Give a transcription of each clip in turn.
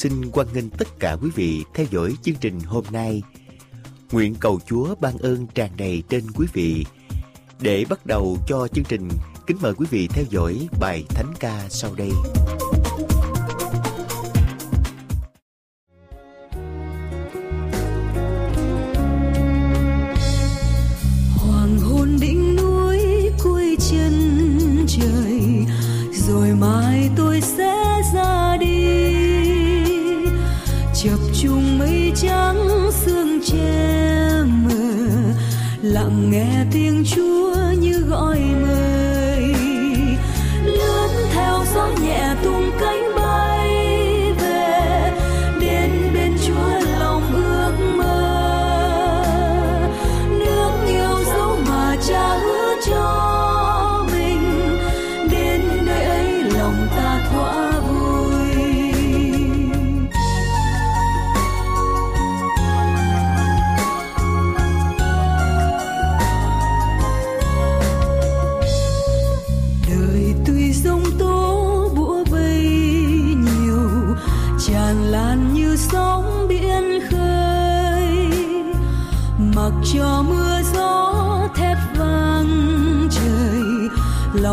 xin quan nghênh tất cả quý vị theo dõi chương trình hôm nay. Nguyện cầu Chúa ban ơn tràn đầy trên quý vị. Để bắt đầu cho chương trình, kính mời quý vị theo dõi bài thánh ca sau đây.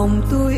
lòng tôi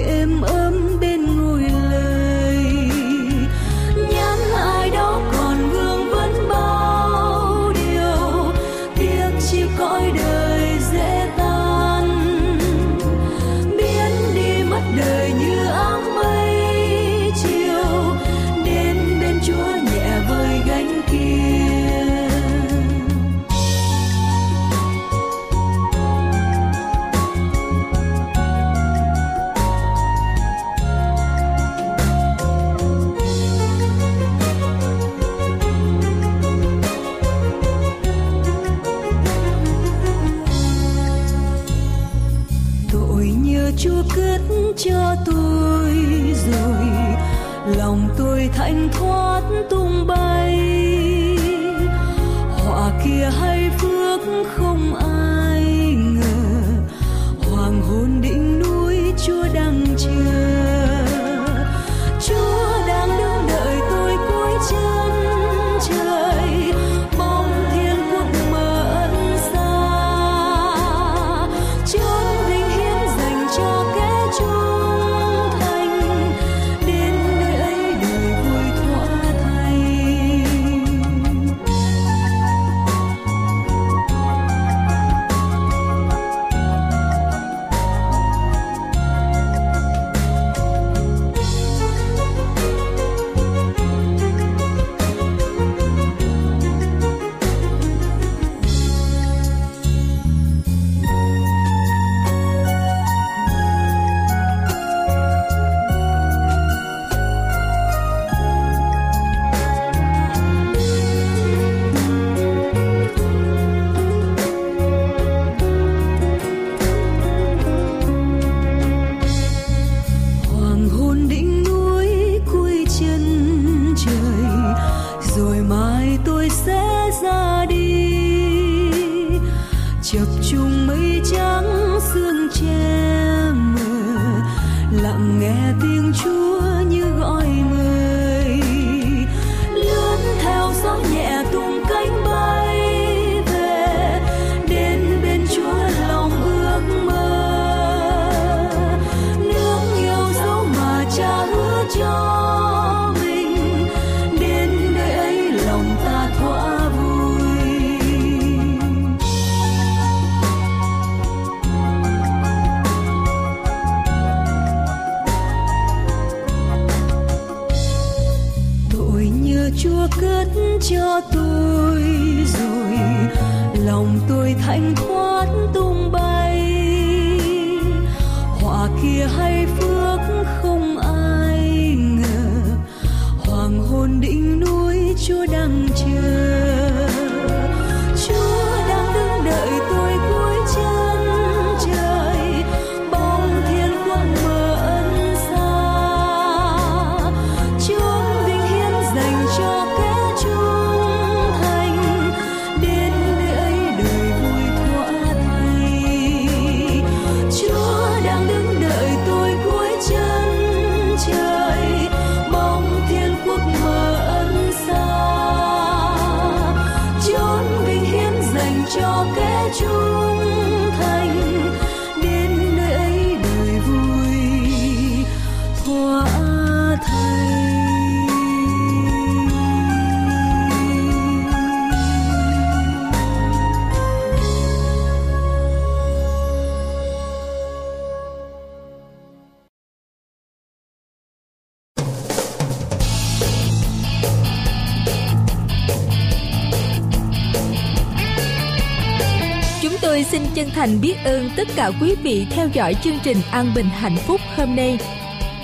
thành biết ơn tất cả quý vị theo dõi chương trình An Bình Hạnh Phúc hôm nay.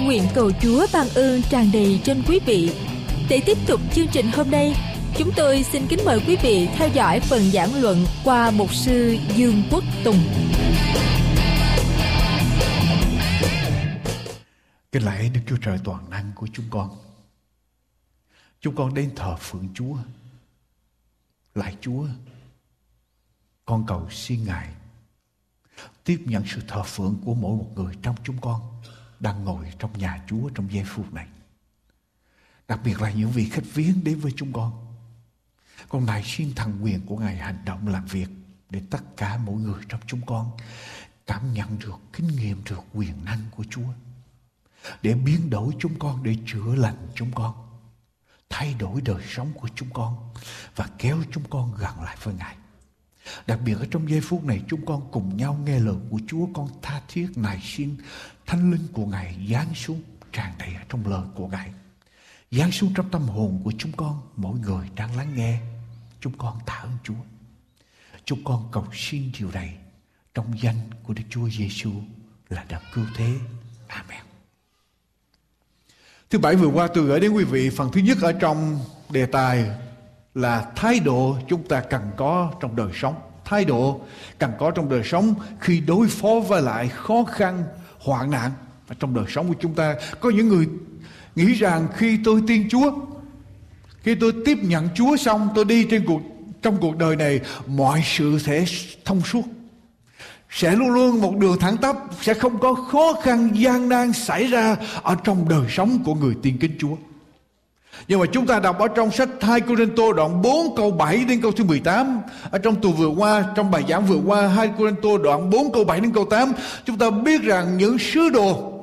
Nguyện cầu Chúa ban ơn tràn đầy trên quý vị. Để tiếp tục chương trình hôm nay, chúng tôi xin kính mời quý vị theo dõi phần giảng luận qua Mục sư Dương Quốc Tùng. Kính lạy Đức Chúa Trời toàn năng của chúng con. Chúng con đến thờ phượng Chúa. Lại Chúa, con cầu xin Ngài tiếp nhận sự thờ phượng của mỗi một người trong chúng con đang ngồi trong nhà Chúa trong giây phút này. Đặc biệt là những vị khách viếng đến với chúng con. Con này xin thần quyền của Ngài hành động làm việc để tất cả mỗi người trong chúng con cảm nhận được, kinh nghiệm được quyền năng của Chúa. Để biến đổi chúng con, để chữa lành chúng con. Thay đổi đời sống của chúng con và kéo chúng con gần lại với Ngài. Đặc biệt ở trong giây phút này, chúng con cùng nhau nghe lời của Chúa, con tha thiết nài xin thánh linh của Ngài giáng xuống, tràn đầy ở trong lời của Ngài. Giáng xuống trong tâm hồn của chúng con, mỗi người đang lắng nghe. Chúng con tạ ơn Chúa. Chúng con cầu xin điều này trong danh của Đức Chúa Giêsu là đấng cứu thế. Amen. Thứ bảy vừa qua, tôi gửi đến quý vị phần thứ nhất ở trong đề tài là thái độ chúng ta cần có trong đời sống. Thái độ cần có trong đời sống khi đối phó với lại khó khăn, hoạn nạn. Và trong đời sống của chúng ta, có những người nghĩ rằng khi tôi tin Chúa, khi tôi tiếp nhận Chúa xong, tôi đi trên cuộc, trong cuộc đời này, mọi sự sẽ thông suốt. Sẽ luôn luôn một đường thẳng tắp, sẽ không có khó khăn gian nan xảy ra ở trong đời sống của người tiên kính Chúa nhưng mà chúng ta đọc ở trong sách 2 Corinto đoạn 4 câu 7 đến câu thứ 18 Ở trong tù vừa qua, trong bài giảng vừa qua 2 Corinto đoạn 4 câu 7 đến câu 8 Chúng ta biết rằng những sứ đồ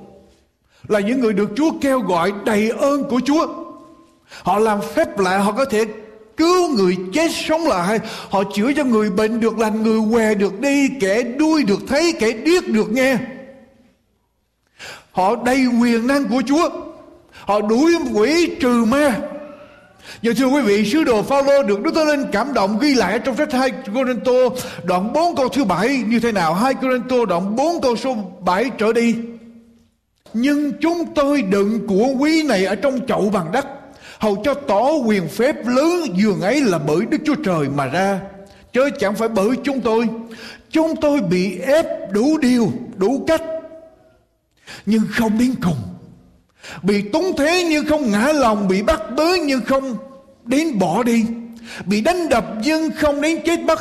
Là những người được Chúa kêu gọi đầy ơn của Chúa. Họ làm phép lạ, họ có thể cứu người chết sống lại. Họ chữa cho người bệnh được lành, người què được đi Kẻ đuôi được thấy, kẻ điếc được nghe. Họ đầy quyền năng của Chúa. Họ đuổi quỷ trừ ma. Nhưng thưa quý vị, sứ đồ Phaolô được Đức Thánh Linh cảm động ghi lại trong sách 2 Corinto đoạn 4 câu thứ 7 như thế nào? 2 Corinto đoạn 4 câu số 7 trở đi. Nhưng chúng tôi đựng của quý này ở trong chậu bằng đất hầu cho tỏ quyền phép lớn dường ấy là bởi Đức Chúa Trời mà ra. Chứ chẳng phải bởi chúng tôi. Chúng tôi bị ép đủ điều, đủ cách. Nhưng không đến cùng Bị túng thế nhưng không ngã lòng Bị bắt bớ nhưng không đến bỏ đi. Bị đánh đập nhưng không đến chết bắt.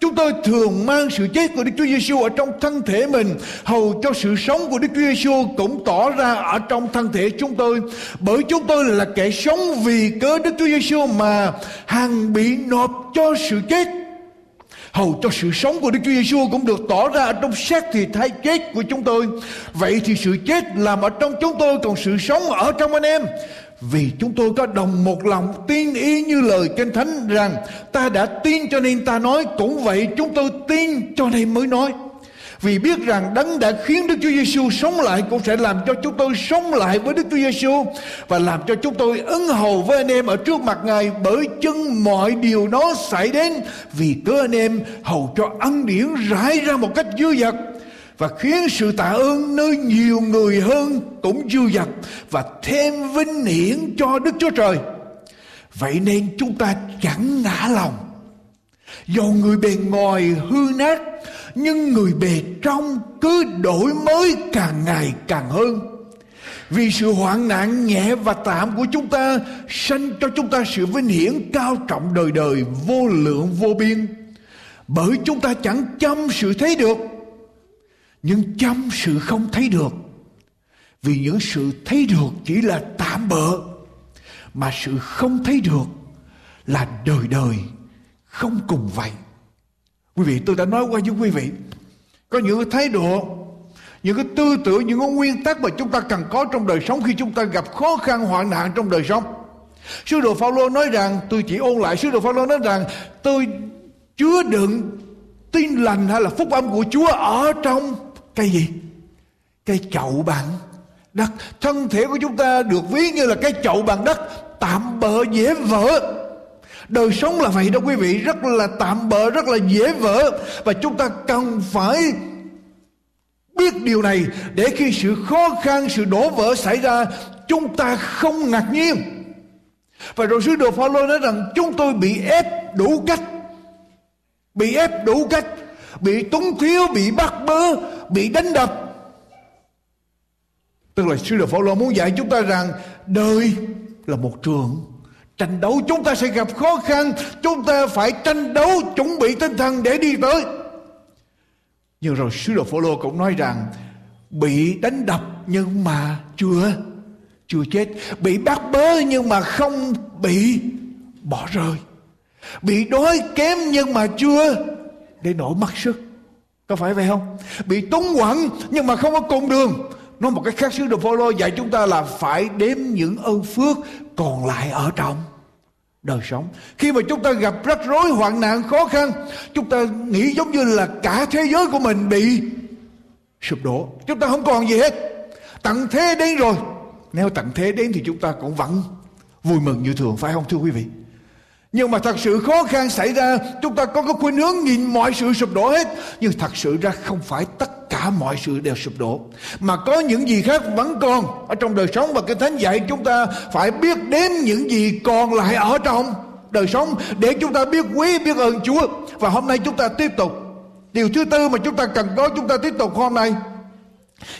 Chúng tôi thường mang sự chết của Đức Chúa Giêsu ở trong thân thể mình, hầu cho sự sống của Đức Chúa Giêsu cũng tỏ ra ở trong thân thể chúng tôi. Bởi chúng tôi là kẻ sống vì cớ Đức Chúa Giêsu mà hằng bị nộp cho sự chết hầu cho sự sống của Đức Chúa Giêsu cũng được tỏ ra ở trong xác thịt hay chết của chúng tôi. Vậy thì sự chết làm ở trong chúng tôi, còn sự sống ở trong anh em. Vì chúng tôi có đồng một lòng tin ý như lời Kinh Thánh rằng, ta đã tin cho nên ta nói, cũng vậy chúng tôi tin cho nên mới nói. Vì biết rằng đấng đã khiến Đức Chúa Giêsu sống lại cũng sẽ làm cho chúng tôi sống lại với Đức Chúa Giêsu và làm cho chúng tôi ứng hầu với anh em ở trước mặt Ngài bởi chân mọi điều đó xảy đến vì cớ anh em hầu cho ân điển rải ra một cách dư dật và khiến sự tạ ơn nơi nhiều người hơn cũng dư dật và thêm vinh hiển cho Đức Chúa Trời. Vậy nên chúng ta chẳng ngã lòng. Dầu người bề ngoài hư nát nhưng người bề trong cứ đổi mới càng ngày càng hơn. Vì sự hoạn nạn nhẹ và tạm của chúng ta sanh cho chúng ta sự vinh hiển cao trọng đời đời, vô lượng, vô biên. Bởi chúng ta chẳng chăm sự thấy được, nhưng chăm sự không thấy được. Vì những sự thấy được chỉ là tạm bợ, mà sự không thấy được là đời đời không cùng vậy. Quý vị tôi đã nói qua với quý vị. Có những cái thái độ, những cái tư tưởng, những cái nguyên tắc mà chúng ta cần có trong đời sống khi chúng ta gặp khó khăn hoạn nạn trong đời sống. Sứ đồ Phaolô nói rằng tôi chỉ ôn lại sứ đồ Phaolô nói rằng tôi chứa đựng tin lành hay là phúc âm của Chúa ở trong cái gì? Cái chậu bằng đất. Thân thể của chúng ta được ví như là cái chậu bằng đất tạm bợ dễ vỡ. Đời sống là vậy đó quý vị, rất là tạm bỡ rất là dễ vỡ. Và chúng ta cần phải biết điều này để khi sự khó khăn, sự đổ vỡ xảy ra, chúng ta không ngạc nhiên. Và rồi sứ đồ Phaolô nói rằng chúng tôi bị ép đủ cách bị ép đủ cách bị túng thiếu bị bắt bớ bị đánh đập. Tức là sứ đồ Phaolô muốn dạy chúng ta rằng đời là một trường tranh đấu chúng ta sẽ gặp khó khăn, chúng ta phải tranh đấu, chuẩn bị tinh thần để đi tới nhưng rồi sứ đồ Phaolô cũng nói rằng, bị đánh đập nhưng mà chưa chưa chết bị bắt bớ nhưng mà không bị bỏ rơi Bị đói kém nhưng mà chưa để nổi mất sức. Có phải vậy không? Bị túng quẫn nhưng mà không có cùng đường. Nói một cách khác sứ đồ Phaolô dạy chúng ta là phải đếm những ơn phước còn lại ở trong đời sống. Khi mà chúng ta gặp rắc rối, hoạn nạn, khó khăn, chúng ta nghĩ giống như là cả thế giới của mình bị sụp đổ. Chúng ta không còn gì hết. Tận thế đến rồi. Nếu tận thế đến thì chúng ta cũng vẫn vui mừng như thường, phải không thưa quý vị? Nhưng mà thật sự khó khăn xảy ra, Chúng ta có cái khuynh hướng nhìn mọi sự sụp đổ hết. Nhưng thật sự ra không phải tất cả mọi sự đều sụp đổ. Mà có những gì khác vẫn còn Ở trong đời sống. Và cái thánh dạy chúng ta Phải biết đến những gì còn lại ở trong đời sống Để chúng ta biết quý, biết ơn Chúa. Và hôm nay chúng ta tiếp tục. Điều thứ tư mà chúng ta cần có, chúng ta tiếp tục hôm nay.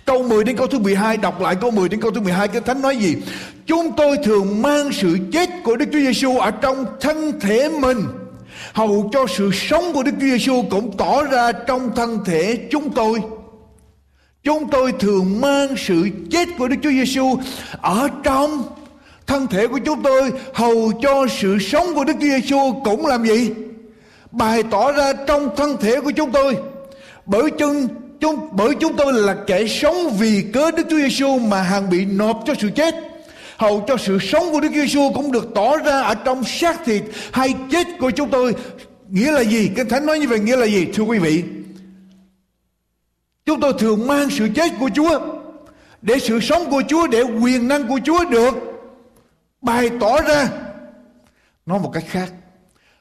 Câu 10 đến câu thứ 12 đọc lại câu 10 đến câu thứ 12 cái thánh nói gì? Chúng tôi thường mang sự chết của Đức Chúa Giêsu ở trong thân thể mình hầu cho sự sống của Đức Chúa Giêsu cũng tỏ ra trong thân thể chúng tôi. Chúng tôi thường mang sự chết của Đức Chúa Giêsu ở trong thân thể của chúng tôi hầu cho sự sống của Đức Chúa Giêsu cũng làm gì? Bày tỏ ra trong thân thể của chúng tôi. Bởi chân chúng, bởi chúng tôi là kẻ sống vì cớ Đức Chúa Giêsu mà hàng bị nộp cho sự chết hầu cho sự sống của Đức Giêsu cũng được tỏ ra ở trong xác thịt hay chết của chúng tôi. Nghĩa là gì? Kinh thánh nói như vậy nghĩa là gì? Thưa quý vị, chúng tôi thường mang sự chết của Chúa để sự sống của Chúa, để quyền năng của Chúa được bày tỏ ra. Nói một cách khác,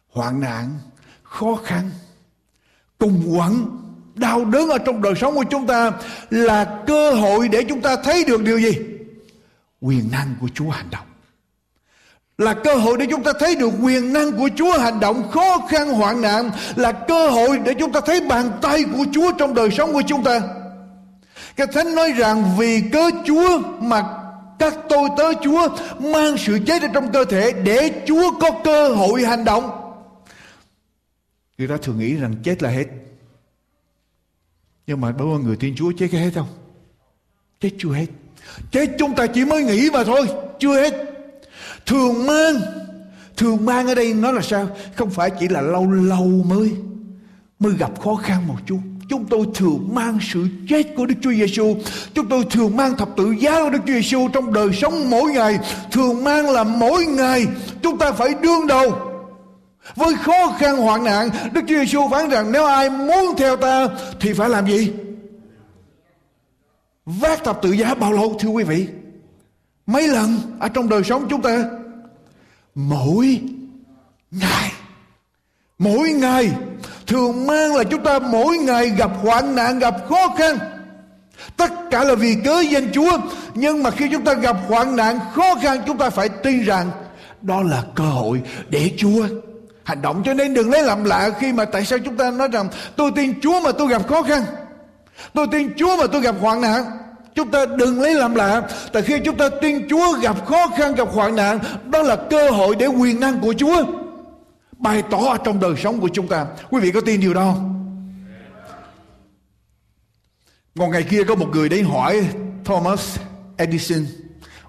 hoạn nạn, khó khăn, cùng quẩn đau đớn ở trong đời sống của chúng ta là cơ hội để chúng ta thấy được điều gì? Quyền năng của chúa hành động là cơ hội để chúng ta thấy được quyền năng của Chúa hành động khó khăn, hoạn nạn là cơ hội để chúng ta thấy bàn tay của Chúa trong đời sống của chúng ta. Cái Thánh nói rằng, vì cớ Chúa mà các tôi tớ Chúa mang sự chết ở trong cơ thể để Chúa có cơ hội hành động. Người ta thường nghĩ rằng chết là hết. Nhưng mà bao nhiêu người tin Chúa chết cái hết không? Chết chưa hết. Chứ chúng ta chỉ mới nghĩ mà thôi, chưa hết. Thường mang, thường mang ở đây nó là sao? Không phải chỉ là lâu lâu mới mới gặp khó khăn một chút. Chúng tôi thường mang sự chết của Đức Chúa Giêsu. Chúng tôi thường mang thập tự giá của Đức Chúa Giêsu trong đời sống mỗi ngày. Thường mang là mỗi ngày chúng ta phải đương đầu với khó khăn hoạn nạn, Đức Chúa Giêsu phán rằng nếu ai muốn theo ta thì phải làm gì? Vác thập tự giá bao lâu thưa quý vị? Mấy lần ở trong đời sống chúng ta? Mỗi ngày. Mỗi ngày thường mang là chúng ta mỗi ngày gặp hoạn nạn, gặp khó khăn. Tất cả là vì cớ danh Chúa. Nhưng mà khi chúng ta gặp hoạn nạn, khó khăn chúng ta phải tin rằng đó là cơ hội để Chúa hành động cho nên đừng lấy làm lạ khi mà tại sao chúng ta nói rằng tôi tin Chúa mà tôi gặp khó khăn tôi tin Chúa mà tôi gặp hoạn nạn chúng ta đừng lấy làm lạ. Tại khi chúng ta tin Chúa gặp khó khăn, gặp hoạn nạn, đó là cơ hội để quyền năng của Chúa bày tỏ ở trong đời sống của chúng ta. Quý vị có tin điều đó không? Một ngày kia có một người đến hỏi Thomas Edison.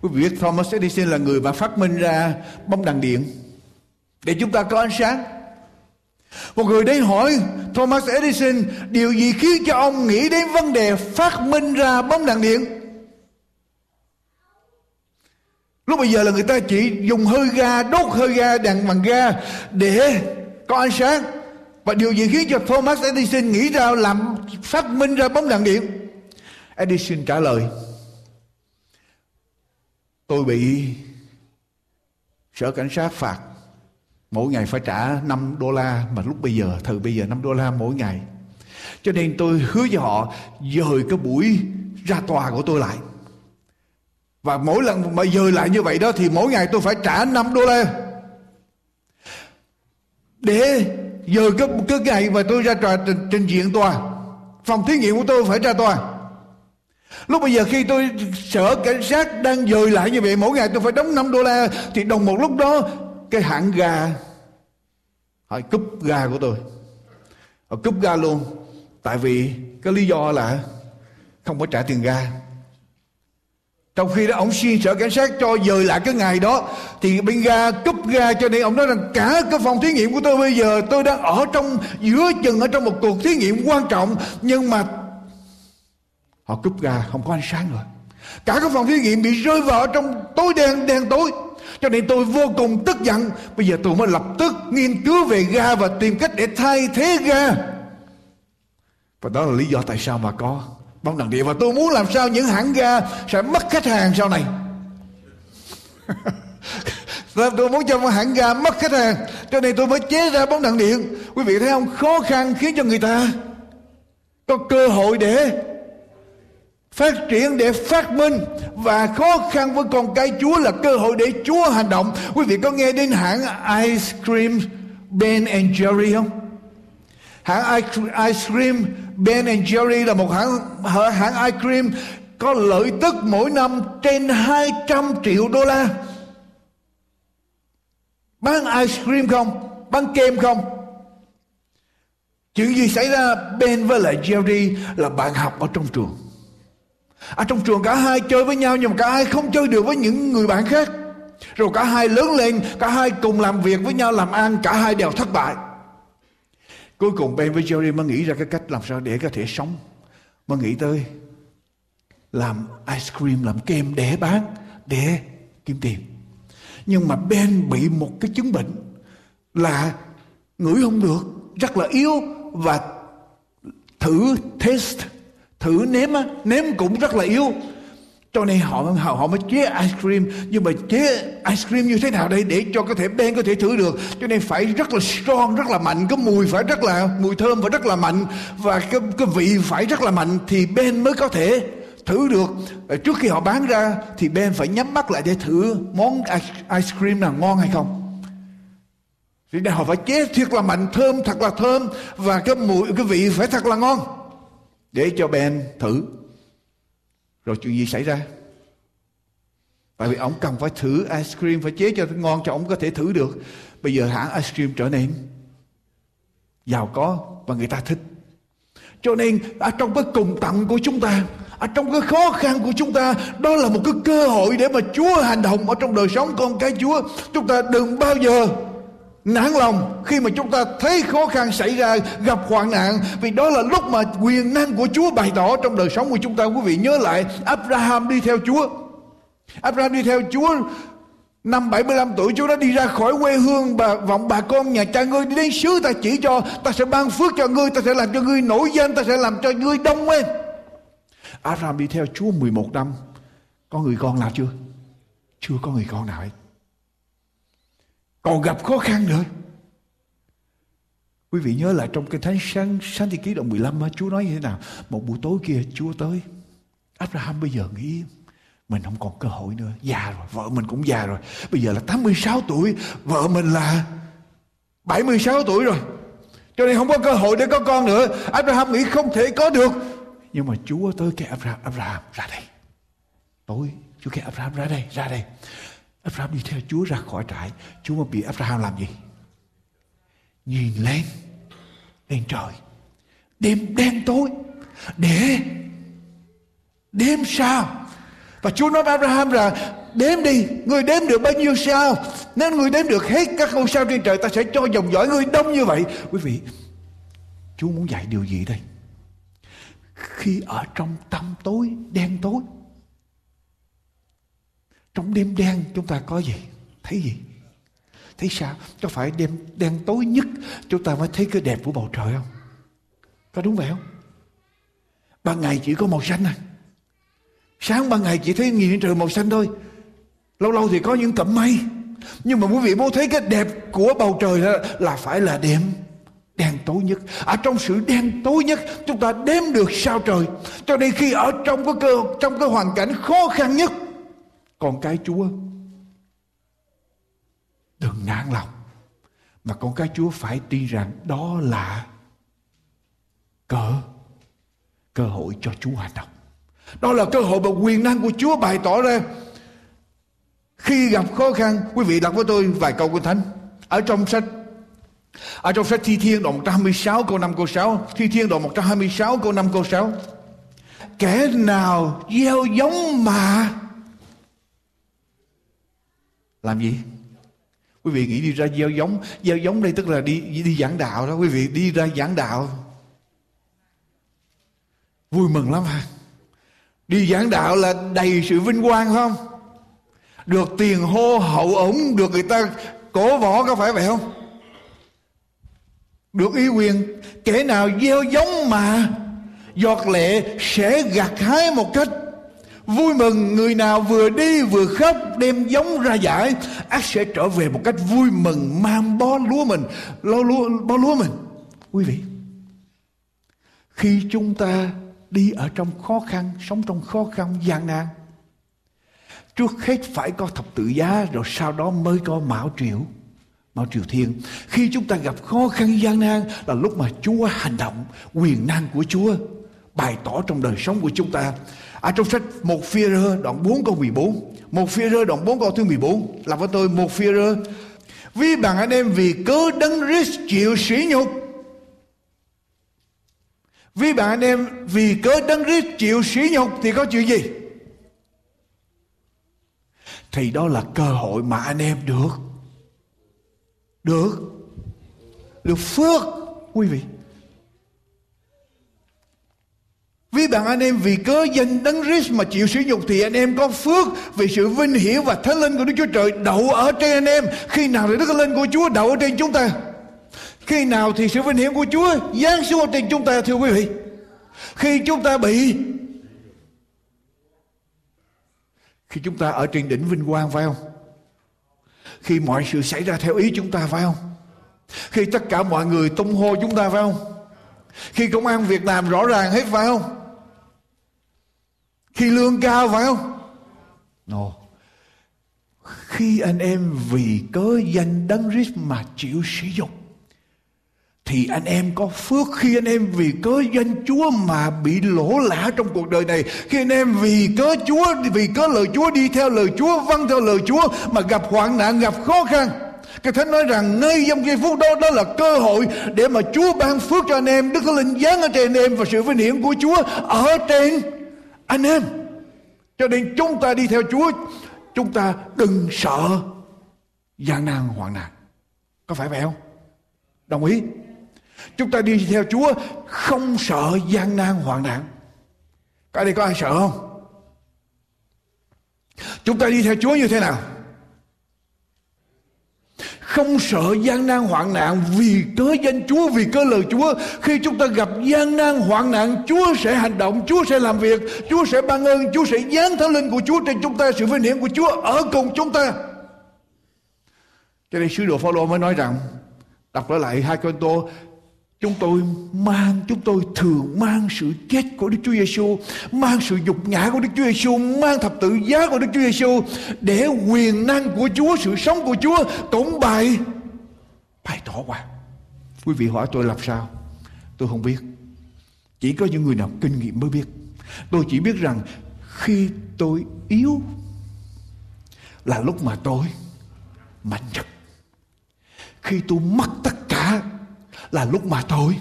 Quý vị biết Thomas Edison là người mà phát minh ra bóng đèn điện. Để chúng ta có ánh sáng. Một người đến hỏi Thomas Edison điều gì khiến cho ông nghĩ đến vấn đề phát minh ra bóng đèn điện? Lúc bây giờ là người ta chỉ dùng hơi ga, đốt hơi ga, đèn bằng ga để có ánh sáng. Và điều gì khiến cho Thomas Edison nghĩ ra làm phát minh ra bóng đèn điện? Edison trả lời Tôi bị sở cảnh sát phạt mỗi ngày phải trả 5 đô la mà lúc bây giờ thời bây giờ 5 đô la mỗi ngày. Cho nên tôi hứa với họ dời cái buổi ra tòa của tôi lại. Và mỗi lần mà dời lại như vậy đó thì mỗi ngày tôi phải trả 5 đô la. Để dời cái, cái ngày mà tôi ra tòa trình, trình diện tòa phòng thí nghiệm của tôi phải ra tòa. Lúc bây giờ khi tôi sợ cảnh sát đang dời lại như vậy Mỗi ngày tôi phải đóng 5 đô la Thì đồng một lúc đó cái hãng ga Họ cúp ga của tôi. Họ cúp ga luôn. Tại vì cái lý do là Không có trả tiền ga. Trong khi đó, ông xin sở cảnh sát cho dời lại cái ngày đó, Thì bên ga cúp ga cho nên ông nói rằng Cả cái phòng thí nghiệm của tôi bây giờ, Tôi đang ở trong, giữa chừng ở trong một cuộc thí nghiệm quan trọng, Nhưng mà Họ cúp ga, không có ánh sáng rồi. Cả cái phòng thí nghiệm bị rơi vào trong tối đen đen tối. Cho nên tôi vô cùng tức giận. Bây giờ tôi mới lập tức nghiên cứu về ga Và tìm cách để thay thế ga. Và đó là lý do tại sao mà có bóng đèn điện Và tôi muốn làm sao những hãng ga sẽ mất khách hàng sau này. Tôi muốn cho một hãng ga mất khách hàng. Cho nên tôi mới chế ra bóng đèn điện quý vị thấy không? Khó khăn khiến cho người ta có cơ hội để phát triển để phát minh và khó khăn với con cái Chúa là cơ hội để Chúa hành động. Quý vị có nghe đến hãng ice cream Ben and Jerry không? Hãng ice cream Ben and Jerry là một hãng hãng ice cream có lợi tức mỗi năm trên 200 triệu đô la. Bán ice cream không? Bán kem không? Chuyện gì xảy ra Ben với lại Jerry là bạn học ở trong trường ở trong trường cả hai chơi với nhau nhưng mà cả hai không chơi được với những người bạn khác. Rồi cả hai lớn lên, cả hai cùng làm việc với nhau làm ăn, cả hai đều thất bại. Cuối cùng Ben với Jerry mới nghĩ ra cái cách làm sao để có thể sống. Mới nghĩ tới làm ice cream, làm kem để bán, để kiếm tiền. Nhưng mà Ben bị một cái chứng bệnh là ngửi không được, rất là yếu và thử test thử nếm á nếm cũng rất là yếu cho nên họ họ, họ mới chế ice cream. Nhưng mà chế ice cream như thế nào đây? Để cho có thể Ben có thể thử được. Cho nên phải rất là strong rất là mạnh. Cái mùi phải rất là mùi thơm phải rất là mạnh. Và cái cái vị phải rất là mạnh. Thì Ben mới có thể thử được. Trước khi họ bán ra thì Ben phải nhắm mắt lại để thử món ice cream nào ngon hay không. Thì họ phải chế thiệt là mạnh thơm thật là thơm. Và cái mùi cái vị phải thật là ngon để cho Ben thử. Rồi chuyện gì xảy ra? Tại vì ông cần phải thử ice cream, phải chế cho ngon cho ông có thể thử được. Bây giờ hãng ice cream trở nên giàu có và người ta thích. Cho nên, ở trong cái cùng tặng của chúng ta, ở trong cái khó khăn của chúng ta, đó là một cái cơ hội để mà Chúa hành động ở trong đời sống con cái Chúa. Chúng ta đừng bao giờ nản lòng khi mà chúng ta thấy khó khăn xảy ra, gặp hoạn nạn. Vì đó là lúc mà quyền năng của Chúa bày tỏ trong đời sống của chúng ta. Quý vị nhớ lại, Abraham đi theo Chúa. Abraham đi theo Chúa Năm 75 tuổi. Chúa đã đi ra khỏi quê hương bà, vọng bà con nhà cha ngươi. Đi đến xứ ta chỉ cho, ta sẽ ban phước cho ngươi, ta sẽ làm cho ngươi nổi danh, ta sẽ làm cho ngươi đông lên Abraham đi theo Chúa 11 năm. Có người con nào chưa? Chưa có người con nào hết còn gặp khó khăn nữa. Quý vị nhớ lại trong cái thánh sáng sáng thế ký đoạn 15 Chúa nói như thế nào? Một buổi tối kia, Chúa tới. Abraham bây giờ nghĩ, Mình không còn cơ hội nữa, Già rồi, Vợ mình cũng già rồi. Bây giờ là 86 tuổi, Vợ mình là 76 tuổi rồi. Cho nên không có cơ hội để có con nữa. Abraham nghĩ không thể có được. Nhưng mà Chúa tới cái Abraham Abraham, ra đây. Tối, Chúa kêu Abraham, ra đây Ra đây. Abraham đi theo Chúa ra khỏi trại. Chúa mà bị Abraham làm gì? Nhìn lên, lên trời. Đêm đen tối. Để đêm sao? Và Chúa nói với Abraham rằng đếm đi người đếm được bao nhiêu sao nếu người đếm được hết các ngôi sao trên trời ta sẽ cho dòng dõi người đông như vậy quý vị chúa muốn dạy điều gì đây khi ở trong tâm tối đen tối trong đêm đen chúng ta có gì? Thấy gì? Thấy sao? Có phải đêm đen tối nhất chúng ta mới thấy cái đẹp của bầu trời không? Có đúng vậy không? Ban ngày chỉ có màu xanh à. Sáng ban ngày chỉ thấy nhìn trời màu xanh thôi. Lâu lâu thì có những cẩm mây. Nhưng mà quý vị muốn thấy cái đẹp của bầu trời là, là phải là đêm đen tối nhất. Ở trong sự đen tối nhất chúng ta đếm được sao trời. Cho nên khi ở trong cái cơ trong cái hoàn cảnh khó khăn nhất con cái chúa, đừng nản lòng. Mà con cái chúa phải tin rằng đó là cơ cơ hội cho chúa hành động. Đó là cơ hội và quyền năng của chúa bày tỏ ra. Khi gặp khó khăn, quý vị đọc với tôi vài câu kinh thánh. Ở trong sách, ở trong sách Thi Thiên đoạn 126 câu 5 câu 6 Thi Thiên đoạn 126 câu 5 câu 6 Kẻ nào gieo giống mà làm gì? Quý vị nghĩ đi ra gieo giống Gieo giống đây tức là đi đi giảng đạo đó Quý vị đi ra giảng đạo Vui mừng lắm hả Đi giảng đạo là đầy sự vinh quang phải không? Được tiền hô hậu ủng, Được người ta cổ võ có phải vậy không? được ý quyền kẻ nào gieo giống mà giọt lệ sẽ gặt hái một cách vui mừng, người nào vừa đi vừa khóc, đem giống ra giải, ác sẽ trở về một cách vui mừng, mang bó lúa mình, lo lúa bó lúa mình. Quý vị, khi chúng ta đi ở trong khó khăn, sống trong khó khăn, gian nan, trước hết phải có thập tự giá, rồi sau đó mới có mão triệu Mao Triều Thiên. Khi chúng ta gặp khó khăn, gian nan, Là lúc mà Chúa hành động, Quyền năng của Chúa Bày tỏ trong đời sống của chúng ta. Ở trong sách một phi rơ đoạn 4 câu 14 một phi rơ đoạn 4 câu thứ 14 Là với tôi, một phi rơ Vì bạn anh em, vì cớ đấng Christ chịu sỉ nhục. Vì bạn anh em, vì cớ đấng Christ chịu sỉ nhục Thì có chuyện gì? Thì đó là cơ hội mà anh em được. Được. Được phước, quý vị. Ví bạn anh em, vì cớ danh đấng Christ mà chịu sử dụng thì anh em có phước vì sự vinh hiển và thánh linh của Đức Chúa Trời đậu ở trên anh em. Khi nào thì đức linh của Chúa đậu ở trên chúng ta? Khi nào thì sự vinh hiển của Chúa giáng xuống ở trên chúng ta, thưa quý vị? Khi chúng ta bị, khi chúng ta ở trên đỉnh vinh quang, phải không? khi mọi sự xảy ra theo ý chúng ta, phải không khi tất cả mọi người tung hô chúng ta, phải không khi công an việc làm rõ ràng hết, phải không khi lương cao phải không? No. Khi anh em vì cớ danh đấng Christ mà chịu sử dụng thì anh em có phước khi anh em vì cớ danh Chúa mà bị lỗ lã trong cuộc đời này. Khi anh em vì cớ Chúa, vì cớ lời Chúa đi theo lời Chúa vâng theo lời Chúa mà gặp hoạn nạn, gặp khó khăn. Cái thánh nói rằng ngay trong giây phút đó đó là cơ hội để mà Chúa ban phước cho anh em. Đức Linh giáng ở trên anh em và sự vinh hiển của Chúa ở trên anh em, cho nên chúng ta đi theo Chúa, chúng ta đừng sợ gian nan, hoạn nạn có phải vậy không đồng ý Chúng ta đi theo Chúa, không sợ gian nan, hoạn nạn. Cái đây có ai sợ không? Chúng ta đi theo Chúa như thế nào? Không sợ gian nan hoạn nạn vì cớ danh Chúa, vì cớ lời Chúa. Khi chúng ta gặp gian nan hoạn nạn, Chúa sẽ hành động, Chúa sẽ làm việc, Chúa sẽ ban ơn, Chúa sẽ giáng thánh linh của Chúa trên chúng ta, sự vinh hiển của Chúa ở cùng chúng ta. Cho nên sứ đồ Phaolô mới nói rằng đọc trở lại hai con tô Chúng tôi mang, chúng tôi thường mang sự chết của Đức Chúa Giêsu, mang sự dục ngã của Đức Chúa Giêsu, mang thập tự giá của Đức Chúa Giêsu để quyền năng của Chúa, sự sống của Chúa cũng bày bày tỏ qua. Quý vị hỏi tôi làm sao? Tôi không biết. Chỉ có những người nào kinh nghiệm mới biết. Tôi chỉ biết rằng khi tôi yếu là lúc mà tôi mạnh nhất. Khi tôi mất tất là lúc mà tôi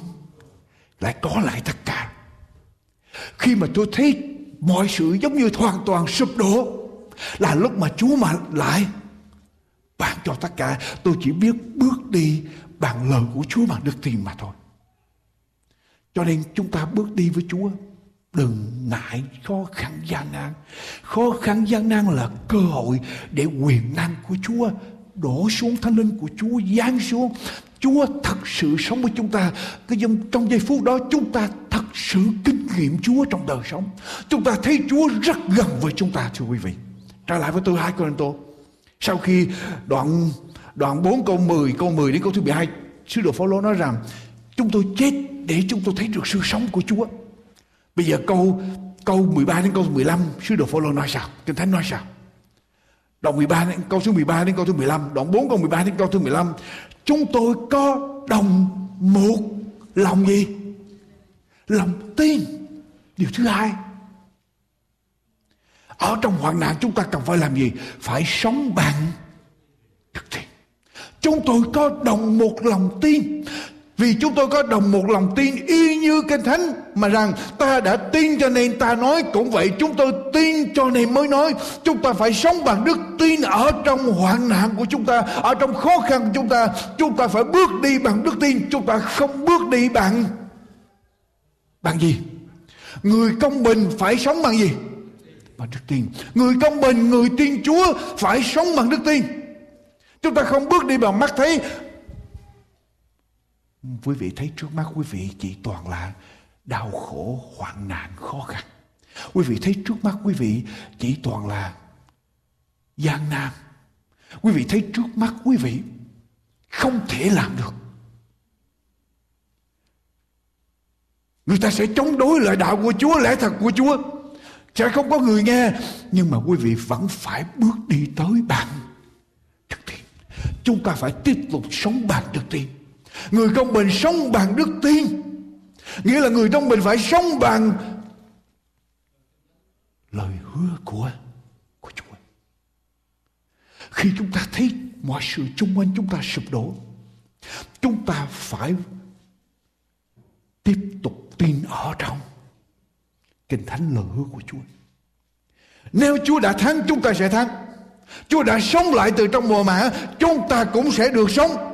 lại có lại tất cả khi mà tôi thấy mọi sự giống như hoàn toàn sụp đổ, Là lúc mà Chúa mà lại ban cho tất cả. Tôi chỉ biết bước đi bằng lời của Chúa bằng đức tin mà thôi. Cho nên chúng ta bước đi với Chúa. Đừng ngại khó khăn gian nan. Khó khăn gian nan là cơ hội để quyền năng của Chúa đổ xuống, thánh linh của Chúa giáng xuống. Chúa thật sự sống với chúng ta. Cái trong giây phút đó chúng ta thật sự kinh nghiệm Chúa trong đời sống. Chúng ta thấy Chúa rất gần với chúng ta thưa quý vị. Trở lại với tôi hai câu tô Sau khi đoạn đoạn 4 câu 10 câu 10 đến câu thứ 12 sứ đồ Phaolô nói rằng chúng tôi chết để chúng tôi thấy được sự sống của Chúa. Bây giờ câu câu 13 đến câu 15 sứ đồ Phaolô nói sao? Kinh Thánh nói sao? Đoạn 13 đến câu thứ 13 đến câu thứ 15, đoạn 4 câu 13 đến câu thứ 15. Chúng tôi có đồng một lòng gì? Lòng tin. Điều thứ hai. Ở trong hoạn nạn chúng ta cần phải làm gì? Phải sống bằng đức tin. Chúng tôi có đồng một lòng tin. Vì chúng tôi có đồng một lòng tin y như Kinh Thánh, mà rằng ta đã tin cho nên ta nói. Cũng vậy chúng tôi tin cho nên mới nói. Chúng ta phải sống bằng đức tin ở trong hoạn nạn của chúng ta, ở trong khó khăn của chúng ta. Chúng ta phải bước đi bằng đức tin, chúng ta không bước đi bằng bằng gì? Người công bình phải sống bằng gì? Bằng đức tin. Người công bình, người tin Chúa phải sống bằng đức tin. Chúng ta không bước đi bằng mắt thấy quý vị thấy trước mắt quý vị chỉ toàn là đau khổ, hoạn nạn, khó khăn. Quý vị thấy trước mắt quý vị chỉ toàn là gian nan. Quý vị thấy trước mắt quý vị không thể làm được. Người ta sẽ chống đối lời đạo của chúa, lẽ thật của chúa. Sẽ không có người nghe, nhưng mà quý vị vẫn phải bước đi tới bạn thực tiễn chúng ta phải tiếp tục sống bằng thực tiễn. Người công bình sống bằng đức tin. Nghĩa là người công bình phải sống bằng lời hứa của của Chúa. Khi chúng ta thấy mọi sự chung quanh chúng ta sụp đổ, chúng ta phải tiếp tục tin ở trong kinh thánh lời hứa của Chúa. Nếu Chúa đã thắng chúng ta sẽ thắng. Chúa đã sống lại từ trong mùa mã, chúng ta cũng sẽ được sống.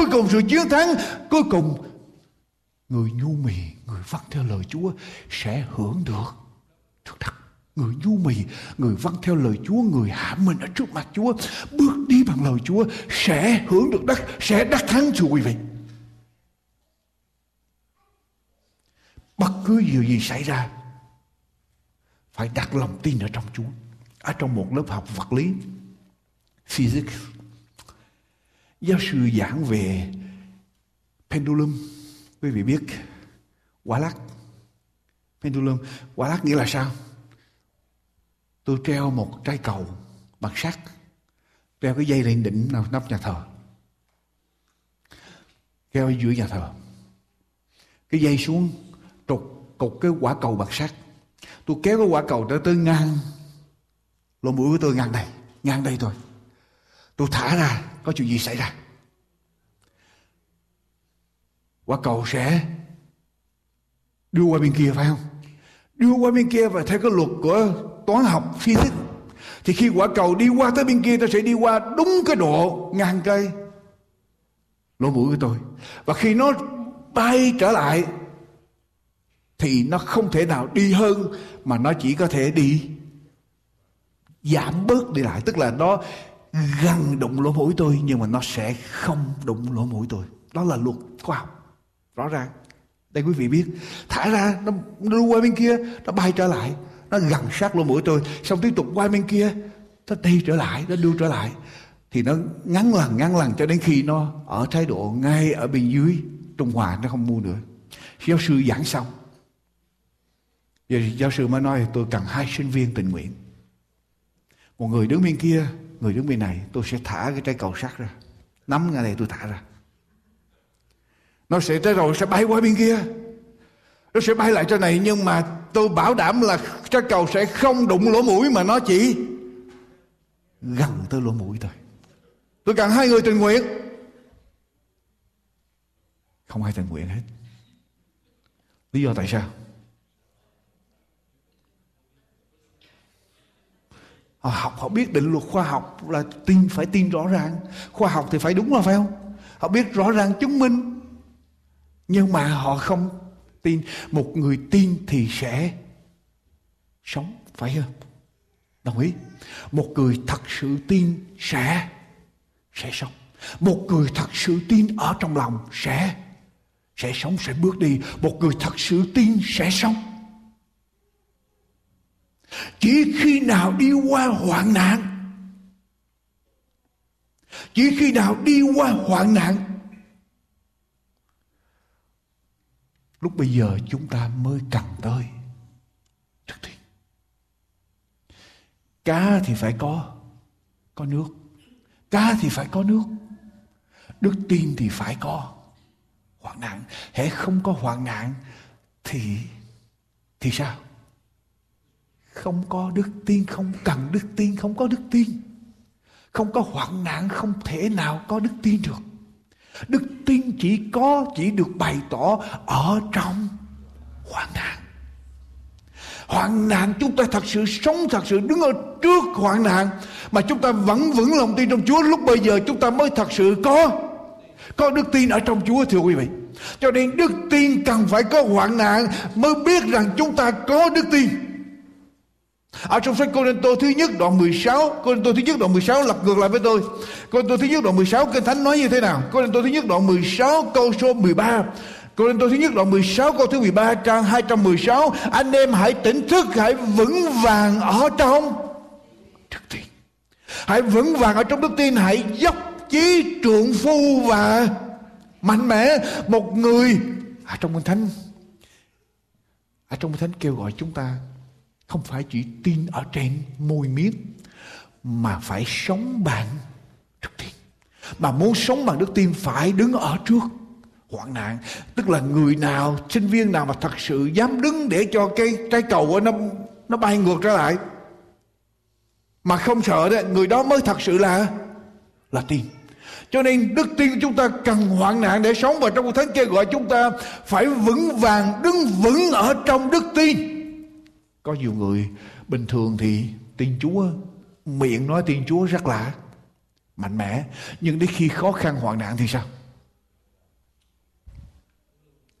Cuối cùng sự chiến thắng, Cuối cùng Người nhu mì, Người vâng theo lời Chúa Sẽ hưởng được. Thực thật, Người nhu mì, Người vâng theo lời Chúa, Người hạ mình ở trước mặt Chúa, Bước đi bằng lời Chúa Sẽ hưởng được đắc, Sẽ đắc thắng, thưa quý vị. Bất cứ điều gì xảy ra, Phải đặt lòng tin ở trong Chúa. Ở trong một lớp học vật lý, Physics giáo sư giảng về pendulum. Quý vị biết quả lắc pendulum. Quả lắc nghĩa là sao? Tôi treo một trái cầu bằng sắt, treo cái dây lên đỉnh nào nắp nhà thờ. Treo ở giữa nhà thờ. Cái dây xuống, trục cục cái quả cầu bằng sắt. Tôi kéo cái quả cầu tới tới ngang. Lỗ mũi của tôi ngang đây ngang đây thôi tôi thả ra, có chuyện gì xảy ra? Quả cầu sẽ đưa qua bên kia, phải không? Đưa qua bên kia và theo cái luật của toán học physics, thì khi quả cầu đi qua tới bên kia tôi sẽ đi qua đúng cái độ ngang cây. Lỗ mũi của tôi. Và khi nó bay trở lại, thì nó không thể nào đi hơn, mà nó chỉ có thể đi giảm bớt đi lại. Tức là nó gần đụng lỗ mũi tôi nhưng mà nó sẽ không đụng lỗ mũi tôi. Đó là luật khoa học. Rõ ràng. Đây quý vị biết thả ra nó, nó qua bên kia nó bay trở lại. Nó gần sát lỗ mũi tôi. Xong tiếp tục qua bên kia nó đi trở lại nó đưa trở lại. Thì nó ngắn lần ngắn lần cho đến khi nó ở thái độ ngay ở bên dưới trung hòa nó không mua nữa. Giáo sư giảng xong. Giờ giáo sư mới nói tôi cần hai sinh viên tình nguyện. Một người đứng bên kia người đứng bên này, tôi sẽ thả cái trái cầu sắt ra. Nắm ngay đây tôi thả ra. Nó sẽ tới rồi, sẽ bay qua bên kia. Nó sẽ bay lại cho này, nhưng mà tôi bảo đảm là trái cầu sẽ không đụng lỗ mũi mà nó chỉ gần tới lỗ mũi thôi. Tôi cần hai người tình nguyện. Không ai tình nguyện hết. Lý do tại sao? Họ học, họ biết định luật khoa học là tin, phải tin rõ ràng. Khoa học thì phải đúng là phải không? Họ biết rõ ràng chứng minh. Nhưng mà họ không tin. Một người tin thì sẽ sống, phải không? Đồng ý. Một người thật sự tin sẽ sẽ sống. Một người thật sự tin ở trong lòng sẽ sẽ sống, sẽ bước đi. Một người thật sự tin sẽ sống chỉ khi nào đi qua hoạn nạn, chỉ khi nào đi qua hoạn nạn, lúc bây giờ chúng ta mới cần tới đức tin cá thì phải có có nước. Cá thì phải có nước. Đức tin thì phải có hoạn nạn. Hễ không có hoạn nạn thì thì sao? Không có đức tin, không cần đức tin, không có đức tin. Không có hoạn nạn, không thể nào có đức tin được. Đức tin chỉ có, chỉ được bày tỏ ở trong hoạn nạn. Hoạn nạn chúng ta thật sự sống, thật sự đứng ở trước hoạn nạn, mà chúng ta vẫn vững lòng tin trong Chúa. Lúc bây giờ chúng ta mới thật sự có có đức tin ở trong Chúa, thưa quý vị. Cho nên đức tin cần phải có hoạn nạn mới biết rằng chúng ta có đức tin ở trong sách Cô Tô thứ nhất đoạn 16 Cô Tô thứ nhất đoạn 16 lặp ngược lại với tôi. Cô Tô thứ nhất đoạn 16 Kinh Thánh nói như thế nào? Cô Tô thứ nhất đoạn 16 câu số 13 Cô Tô thứ nhất đoạn 16 câu thứ 13 trang 216 Anh em hãy tỉnh thức, Hãy vững vàng ở trong Đức tin. Hãy vững vàng ở trong đức tin, Hãy dốc chí trượng phu và mạnh mẽ. Một người ở trong Kinh Thánh, ở trong Kinh Thánh kêu gọi chúng ta không phải chỉ tin ở trên môi miếng, mà phải sống bằng đức tin. Mà muốn sống bằng đức tin phải đứng ở trước hoạn nạn. Tức là người nào, sinh viên nào mà thật sự dám đứng để cho cái trái cầu nó nó bay ngược trở lại. Mà không sợ đấy, người đó mới thật sự là là tin. Cho nên đức tin của chúng ta cần hoạn nạn để sống và trong thánh kêu gọi chúng ta phải vững vàng, đứng vững ở trong đức tin có nhiều người, bình thường thì tin Chúa, miệng nói tin Chúa rất là mạnh mẽ, nhưng đến khi khó khăn hoạn nạn thì sao?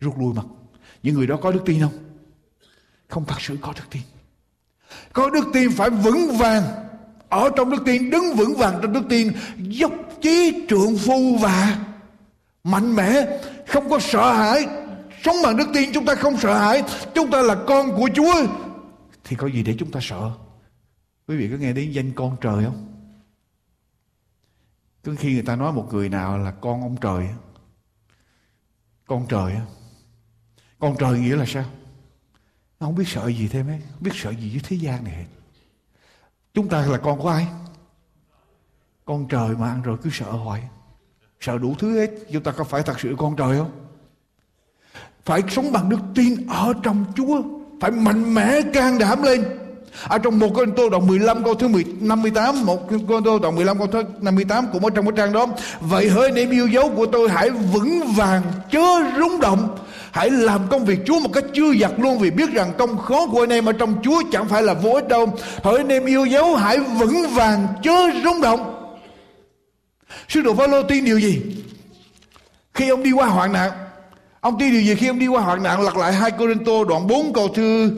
Rút lui mặt những người đó có đức tin không? Không thật sự có đức tin. Có đức tin phải vững vàng, ở trong đức tin, đứng vững vàng trong đức tin, dốc chí trượng phu và mạnh mẽ, không có sợ hãi. Sống bằng đức tin, chúng ta không sợ hãi. Chúng ta là con của chúa thì có gì để chúng ta sợ? Quý vị có nghe đến danh con trời không? Cứ khi người ta nói một người nào là con ông trời con trời con trời nghĩa là sao? Nó không biết sợ gì thêm ấy không biết sợ gì với thế gian này chúng ta là con của ai? Con trời mà ăn rồi cứ sợ hoài. Sợ đủ thứ hết. Chúng ta có phải thật sự con trời không? Phải sống bằng đức tin ở trong chúa phải mạnh mẽ can đảm lên. Ở trong một Cô Tô đoạn 15 câu thứ 10, 58 một Cô Tô đoạn 15 câu thứ 58 cũng ở trong cái trang đó. Vậy hỡi anh em yêu dấu của tôi hãy vững vàng chớ rung động. Hãy làm công việc Chúa một cách chưa giặt luôn vì biết rằng công khó của anh em ở trong Chúa chẳng phải là vô ích đâu. Hỡi anh em yêu dấu hãy vững vàng chớ rung động. Sứ đồ Phaolô tin điều gì? Khi ông đi qua hoạn nạn Ông tin điều gì khi ông đi qua hoạn nạn lật lại hai Corinto đoạn 4 câu thứ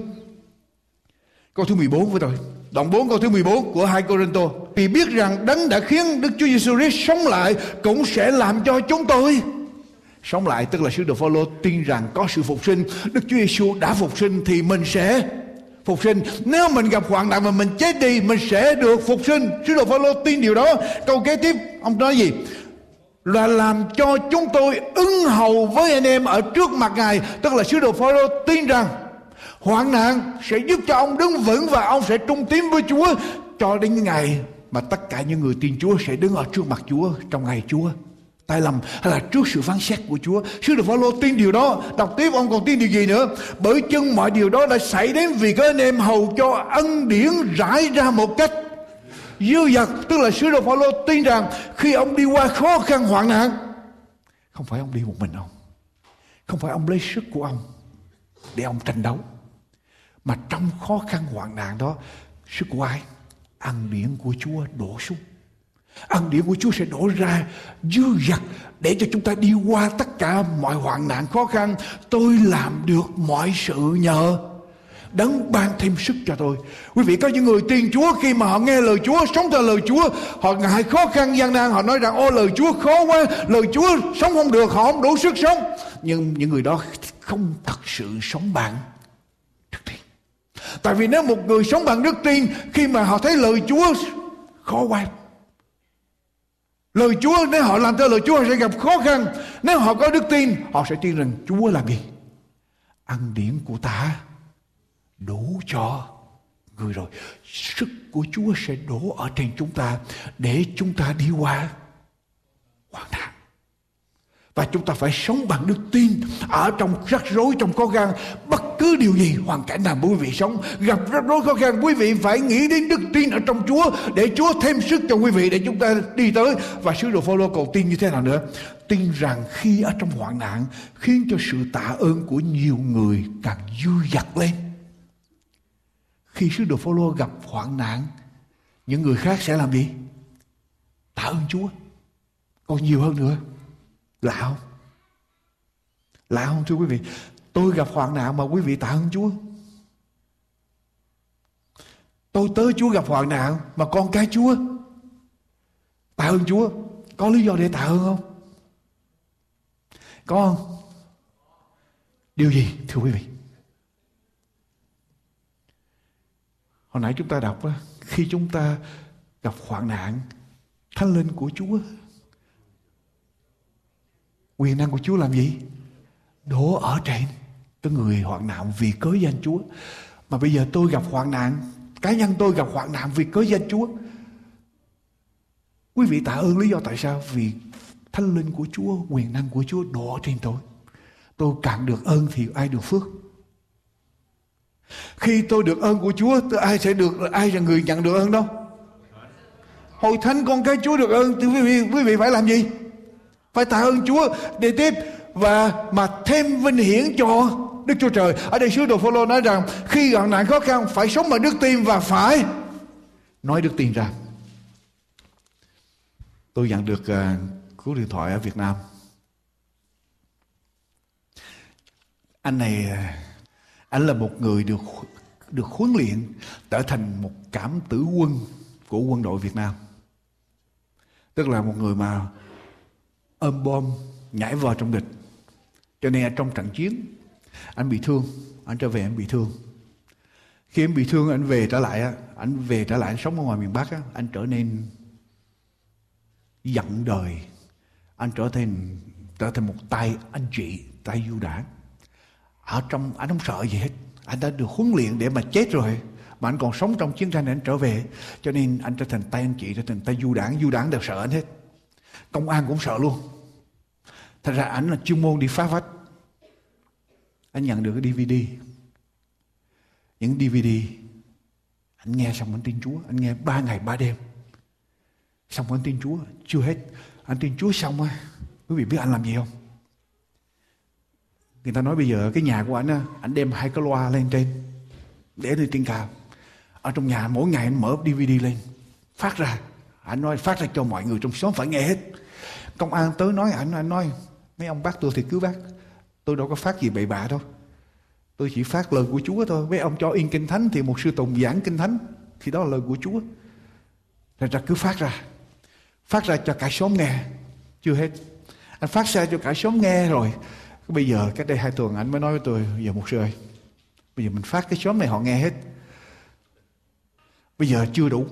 câu thứ 14 với tôi. Đoạn 4 câu thứ 14 của hai Corinto. Vì biết rằng đấng đã khiến Đức Chúa Giêsu Christ sống lại cũng sẽ làm cho chúng tôi sống lại. Tức là sứ đồ Phaolô tin rằng có sự phục sinh, Đức Chúa Giêsu đã phục sinh thì mình sẽ phục sinh. Nếu mình gặp hoạn nạn mà mình chết đi, mình sẽ được phục sinh. Sứ đồ Phaolô tin điều đó. Câu kế tiếp, ông nói gì? Là làm cho chúng tôi ứng hầu với anh em ở trước mặt Ngài tức là sứ đồ Phaolô tin rằng, hoạn nạn sẽ giúp cho ông đứng vững và ông sẽ trung tín với Chúa cho đến ngày mà tất cả những người tin Chúa sẽ đứng ở trước mặt Chúa, trong ngày Chúa tai lầm hay là trước sự phán xét của Chúa. Sứ đồ Phaolô tin điều đó. Đọc tiếp, ông còn tin điều gì nữa? Bởi chân mọi điều đó đã xảy đến vì các anh em hầu cho ân điển rải ra một cách dư dật tức là sứ đồ Phaolô tin rằng khi ông đi qua khó khăn hoạn nạn, không phải ông đi một mình ông, không phải ông lấy sức của ông để ông tranh đấu, mà trong khó khăn hoạn nạn đó, sức của ai ăn điển của Chúa đổ xuống. ăn điển của Chúa sẽ đổ ra dư dật để cho chúng ta đi qua tất cả mọi hoạn nạn khó khăn. Tôi làm được mọi sự nhờ đấng ban thêm sức cho tôi. Quý vị có những người tin Chúa khi mà họ nghe lời Chúa, sống theo lời Chúa, họ ngại khó khăn gian nan, họ nói rằng ô lời Chúa khó quá, lời Chúa sống không được, họ không đủ sức sống. Nhưng những người đó không thật sự sống bằng đức tin. Tại vì nếu một người sống bằng đức tin khi mà họ thấy lời Chúa khó quá Lời Chúa nếu họ làm theo lời Chúa họ sẽ gặp khó khăn Nếu họ có đức tin Họ sẽ tin rằng Chúa làm gì Ăn điển của ta Đủ cho người rồi. Sức của Chúa sẽ đổ ở trên chúng ta Để chúng ta đi qua hoàn nạn. Và chúng ta phải sống bằng đức tin ở trong rắc rối trong khó khăn. Bất cứ điều gì hoàn cảnh nào quý vị sống, gặp rắc rối khó khăn, quý vị phải nghĩ đến đức tin ở trong Chúa để Chúa thêm sức cho quý vị để chúng ta đi tới. Và sứ đồ Phaolô cầu tin như thế nào nữa? Tin rằng khi ở trong hoạn nạn, khiến cho sự tạ ơn của nhiều người càng dư dật lên khi sứ đồ Phaolô gặp hoạn nạn, những người khác sẽ làm gì tạ ơn Chúa còn nhiều hơn nữa Lạ không? Lạ không, thưa quý vị? Tôi gặp hoạn nạn mà quý vị tạ ơn Chúa. Tôi tới Chúa gặp hoạn nạn mà con cái Chúa tạ ơn Chúa. Có lý do để tạ ơn không? Có không? Điều gì, thưa quý vị? Hồi nãy chúng ta đọc á, khi chúng ta gặp hoạn nạn, thánh linh của Chúa Quyền năng của Chúa làm gì? Đổ ở trên cái người hoạn nạn vì cớ danh Chúa. Mà bây giờ tôi gặp hoạn nạn, cá nhân tôi gặp hoạn nạn vì cớ danh Chúa. Quý vị tạ ơn lý do tại sao? Vì thánh linh của Chúa, quyền năng của Chúa đổ trên tôi. Tôi càng được ơn thì ai được phước. Khi tôi được ơn của Chúa, tôi ai sẽ được ai là người nhận được ơn đâu? Hội thánh con cái Chúa được ơn thì quý vị quý vị phải làm gì? Phải tạ ơn Chúa để tiếp và mà thêm vinh hiển cho Đức Chúa Trời. Ở đây sứ đồ Phaolô nói rằng khi gặp nạn khó khăn phải sống bằng đức tin và phải nói đức tin ra. Tôi nhận được uh, cú điện thoại ở Việt Nam. Anh này uh, anh là một người được được huấn luyện trở thành một cảm tử quân của quân đội Việt Nam. Tức là một người mà ôm bom, nhảy vào trong địch. Cho nên trong trận chiến, anh bị thương, anh trở về anh bị thương. Khi anh bị thương, anh về trở lại anh về trở lại, anh sống ở ngoài miền bắc anh trở nên giận đời. Anh trở thành trở thành một tay anh chị, tay du đảng ở trong, anh không sợ gì hết. Anh đã được huấn luyện để mà chết rồi. Mà anh còn sống trong chiến tranh anh trở về. Cho nên anh trở thành tay anh chị, trở thành tay du đảng. Du đảng đều sợ anh hết. Công an cũng sợ luôn. Thật ra ảnh là chuyên môn đi phá vách. Anh nhận được cái DVD những DVD anh nghe xong anh tin Chúa. Anh nghe ba ngày, ba đêm. Xong anh tin Chúa, chưa hết. Anh tin Chúa xong á. Quý vị biết anh làm gì không? Người ta nói bây giờ cái nhà của anh á anh đem hai cái loa lên trên để lên trên cao ở trong nhà mỗi ngày anh mở DVD lên, phát ra. Anh nói, phát ra cho mọi người trong xóm phải nghe hết. Công an tới nói anh anh nói, mấy ông bắt tôi thì cứ bắt tôi đâu có phát gì bậy bạ đâu. Tôi chỉ phát lời của Chúa thôi. Mấy ông cho in kinh thánh thì một sư tùng giảng kinh thánh thì đó là lời của Chúa. Thật ra cứ phát ra. Phát ra cho cả xóm nghe. Chưa hết. Anh phát ra cho cả xóm nghe rồi bây giờ cách đây hai tuần anh mới nói với tôi giờ một sư ơi bây giờ mình phát cái xóm này họ nghe hết. Bây giờ chưa đủ.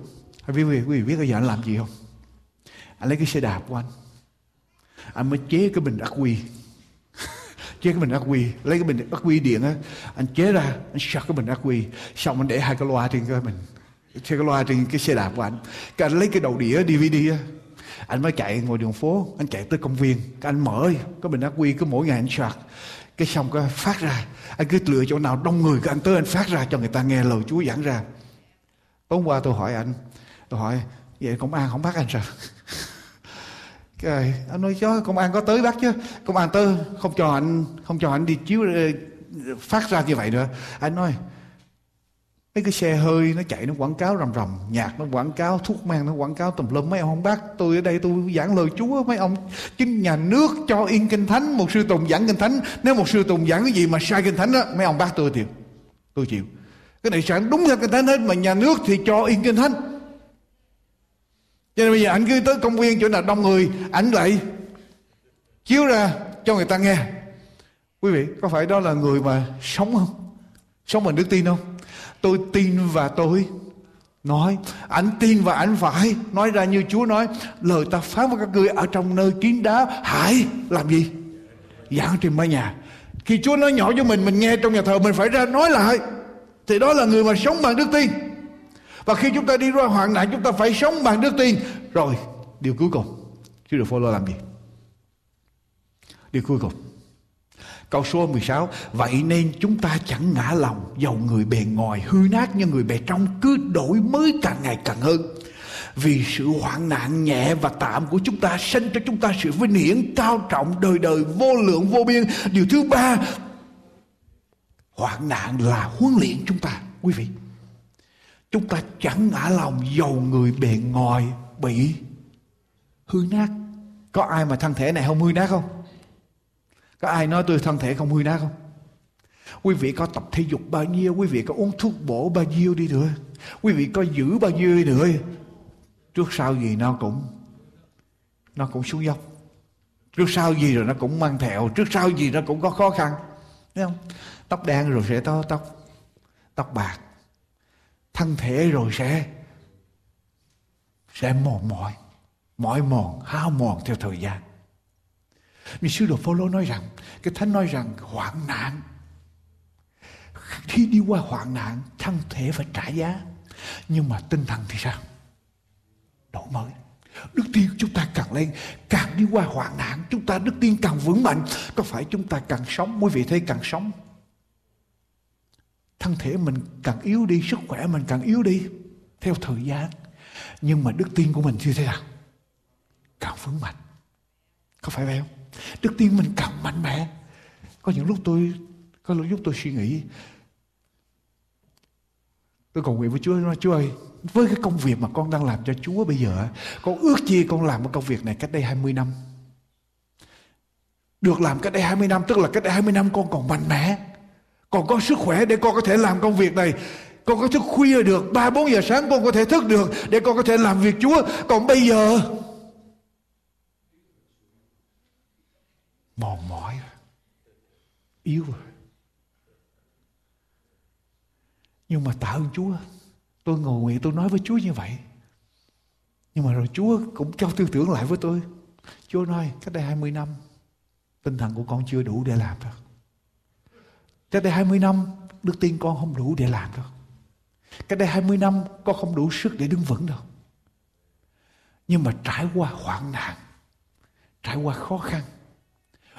Quý vị, quý vị biết bây giờ anh làm gì không? Anh lấy cái xe đạp của anh. Anh mới chế cái bình ắc quy. Chế cái bình ắc quy. Lấy cái bình ắc quy điện á anh chế ra anh sạc cái bình ắc quy. Xong anh để hai cái loa trên cái mình. Trên cái loa trên cái xe đạp của anh. Cái anh lấy cái đầu đĩa dvd á anh mới chạy ngồi đường phố, anh chạy tới công viên. Cái anh mở cái bình ác quy cứ mỗi ngày anh sạc cái xong cái phát ra. Anh cứ lựa chỗ nào đông người cái anh tới anh phát ra cho người ta nghe lời Chúa giảng ra. Tối qua tôi hỏi anh, tôi hỏi, vậy công an không bắt anh sao? Cái anh nói cho công an có tới bắt chứ. Công an tới không cho anh, không cho anh đi chiếu ờ, phát ra như vậy nữa. Anh nói mấy cái xe hơi nó chạy nó quảng cáo rầm rầm, nhạc nó quảng cáo, thuốc men nó quảng cáo tùm lum. Mấy ông không bác, tôi ở đây tôi giảng lời chúa, mấy ông chính nhà nước cho yên kinh thánh, một sư tùng giảng kinh thánh. Nếu một sư tùng giảng cái gì mà sai kinh thánh đó mấy ông bác tôi chịu tôi chịu. Cái này sản đúng theo kinh thánh hết mà nhà nước thì cho yên kinh thánh. Cho nên bây giờ ảnh cứ tới công viên chỗ nào đông người, ảnh lại chiếu ra cho người ta nghe. Quý vị, có phải đó là người mà sống không? Sống bằng đức tin không? Tôi tin và tôi nói. Anh tin và anh phải nói ra như Chúa nói. Lời ta phán với các ngươi ở trong nơi kín đá hãy làm gì? Giảng trên mái nhà. Khi Chúa nói nhỏ cho mình mình nghe trong nhà thờ, mình phải ra nói lại. Thì đó là người mà sống bằng đức tin. Và khi chúng ta đi ra hoạn nạn, chúng ta phải sống bằng đức tin. Rồi, điều cuối cùng. Chứ được follow làm gì? Điều cuối cùng. Câu số 16 Vậy nên chúng ta chẳng ngã lòng Dầu người bề ngoài hư nát như người bề trong, Cứ đổi mới càng ngày càng hơn. Vì sự hoạn nạn nhẹ và tạm của chúng ta Sinh cho chúng ta sự vinh hiển cao trọng Đời đời, vô lượng vô biên. Điều thứ ba, Hoạn nạn là huấn luyện chúng ta, Quý vị. Chúng ta chẳng ngã lòng dầu người bề ngoài bị hư nát. Có ai mà thân thể này không hư nát không? Có ai nói tôi thân thể không hư nát không? Quý vị có tập thể dục bao nhiêu Quý vị có uống thuốc bổ bao nhiêu đi nữa. Quý vị có giữ bao nhiêu đi nữa. Trước sau gì nó cũng Nó cũng xuống dốc. Trước sau gì rồi nó cũng mang theo. Trước sau gì nó cũng có khó khăn. Thấy không? Tóc đen rồi sẽ to tóc. Tóc bạc. Thân thể rồi sẽ Sẽ mòn mỏi. Mỏi mòn, hao mòn theo thời gian vì sư đồ Phaolô nói rằng, cái thánh nói rằng hoạn nạn. Khi đi qua hoạn nạn, thân thể phải trả giá. Nhưng mà tinh thần thì sao? Đổi mới. Đức tin chúng ta càng lên, càng đi qua hoạn nạn, chúng ta đức tin càng vững mạnh. Có phải chúng ta càng sống, quý vị thấy càng sống. Thân thể mình càng yếu đi, sức khỏe mình càng yếu đi. Theo thời gian. Nhưng mà đức tin của mình như thế nào? Càng vững mạnh. Có phải vậy không? Đức tin mình càng mạnh mẽ. Có những lúc tôi, có lúc giúp tôi suy nghĩ, tôi cầu nguyện với Chúa, nói, Chúa ơi, với cái công việc mà con đang làm cho Chúa bây giờ con ước chi con làm cái công việc này cách đây 20 năm. Được làm cách đây 20 năm, tức là cách đây 20 năm con còn mạnh mẽ. Còn có sức khỏe để con có thể làm công việc này. Con có thức khuya được, ba bốn giờ sáng con có thể thức được để con có thể làm việc Chúa. Còn bây giờ mòn mỏi yếu rồi. Nhưng mà tạ ơn Chúa. Tôi ngồi nguyện tôi nói với Chúa như vậy. Nhưng mà rồi Chúa cũng cho tư tưởng lại với tôi. Chúa nói, cách đây 20 năm, tinh thần của con chưa đủ để làm đâu. Cách đây 20 năm, đức tin con không đủ để làm đâu. Cách đây 20 năm, con không đủ sức để đứng vững đâu. Nhưng mà trải qua hoạn nạn, trải qua khó khăn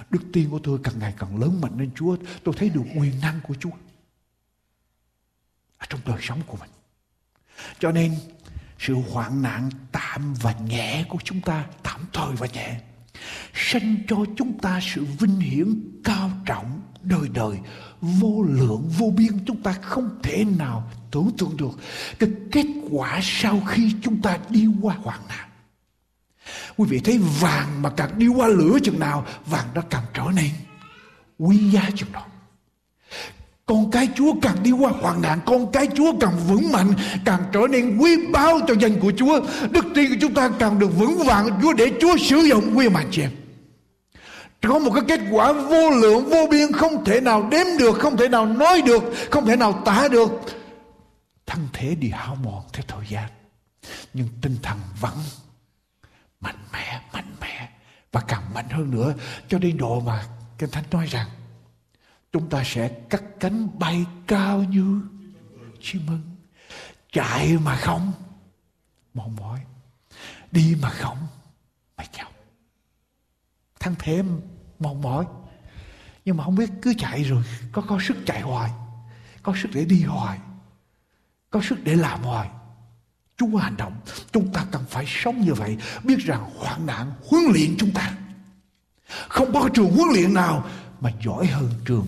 Đức tin của tôi càng ngày càng lớn mạnh lên Chúa. Tôi thấy được quyền năng của Chúa. Ở trong đời sống của mình. Cho nên sự hoạn nạn tạm và nhẹ của chúng ta, tạm thời và nhẹ, sanh cho chúng ta sự vinh hiển cao trọng đời đời vô lượng vô biên chúng ta không thể nào tưởng tượng được cái kết quả sau khi chúng ta đi qua hoạn nạn Quý vị thấy vàng mà càng đi qua lửa chừng nào, Vàng nó càng trở nên quý giá chừng đó. Con cái Chúa càng đi qua hoạn nạn, Con cái Chúa càng vững mạnh, Càng trở nên quý báu cho danh của Chúa. Đức tin của chúng ta càng được vững vàng, Chúa để Chúa sử dụng quý mạnh chị em. Có một cái kết quả vô lượng, vô biên, không thể nào đếm được, không thể nào nói được, không thể nào tả được. Thân thể đi hao mòn theo thời gian, nhưng tinh thần vẫn mạnh mẽ mạnh mẽ và càng mạnh hơn nữa. Cho đến độ mà kinh thánh nói rằng, chúng ta sẽ cắt cánh bay cao như chim ưng chạy mà không, mòn mỏi. Đi mà không mệt nhọc thân thể mòn mỏi. Nhưng mà không biết cứ chạy rồi, có có sức chạy hoài, có sức để đi hoài, có sức để làm hoài. Chúa hành động. Chúng ta cần phải sống như vậy. Biết rằng hoạn nạn, huấn luyện chúng ta. Không có trường huấn luyện nào Mà giỏi hơn trường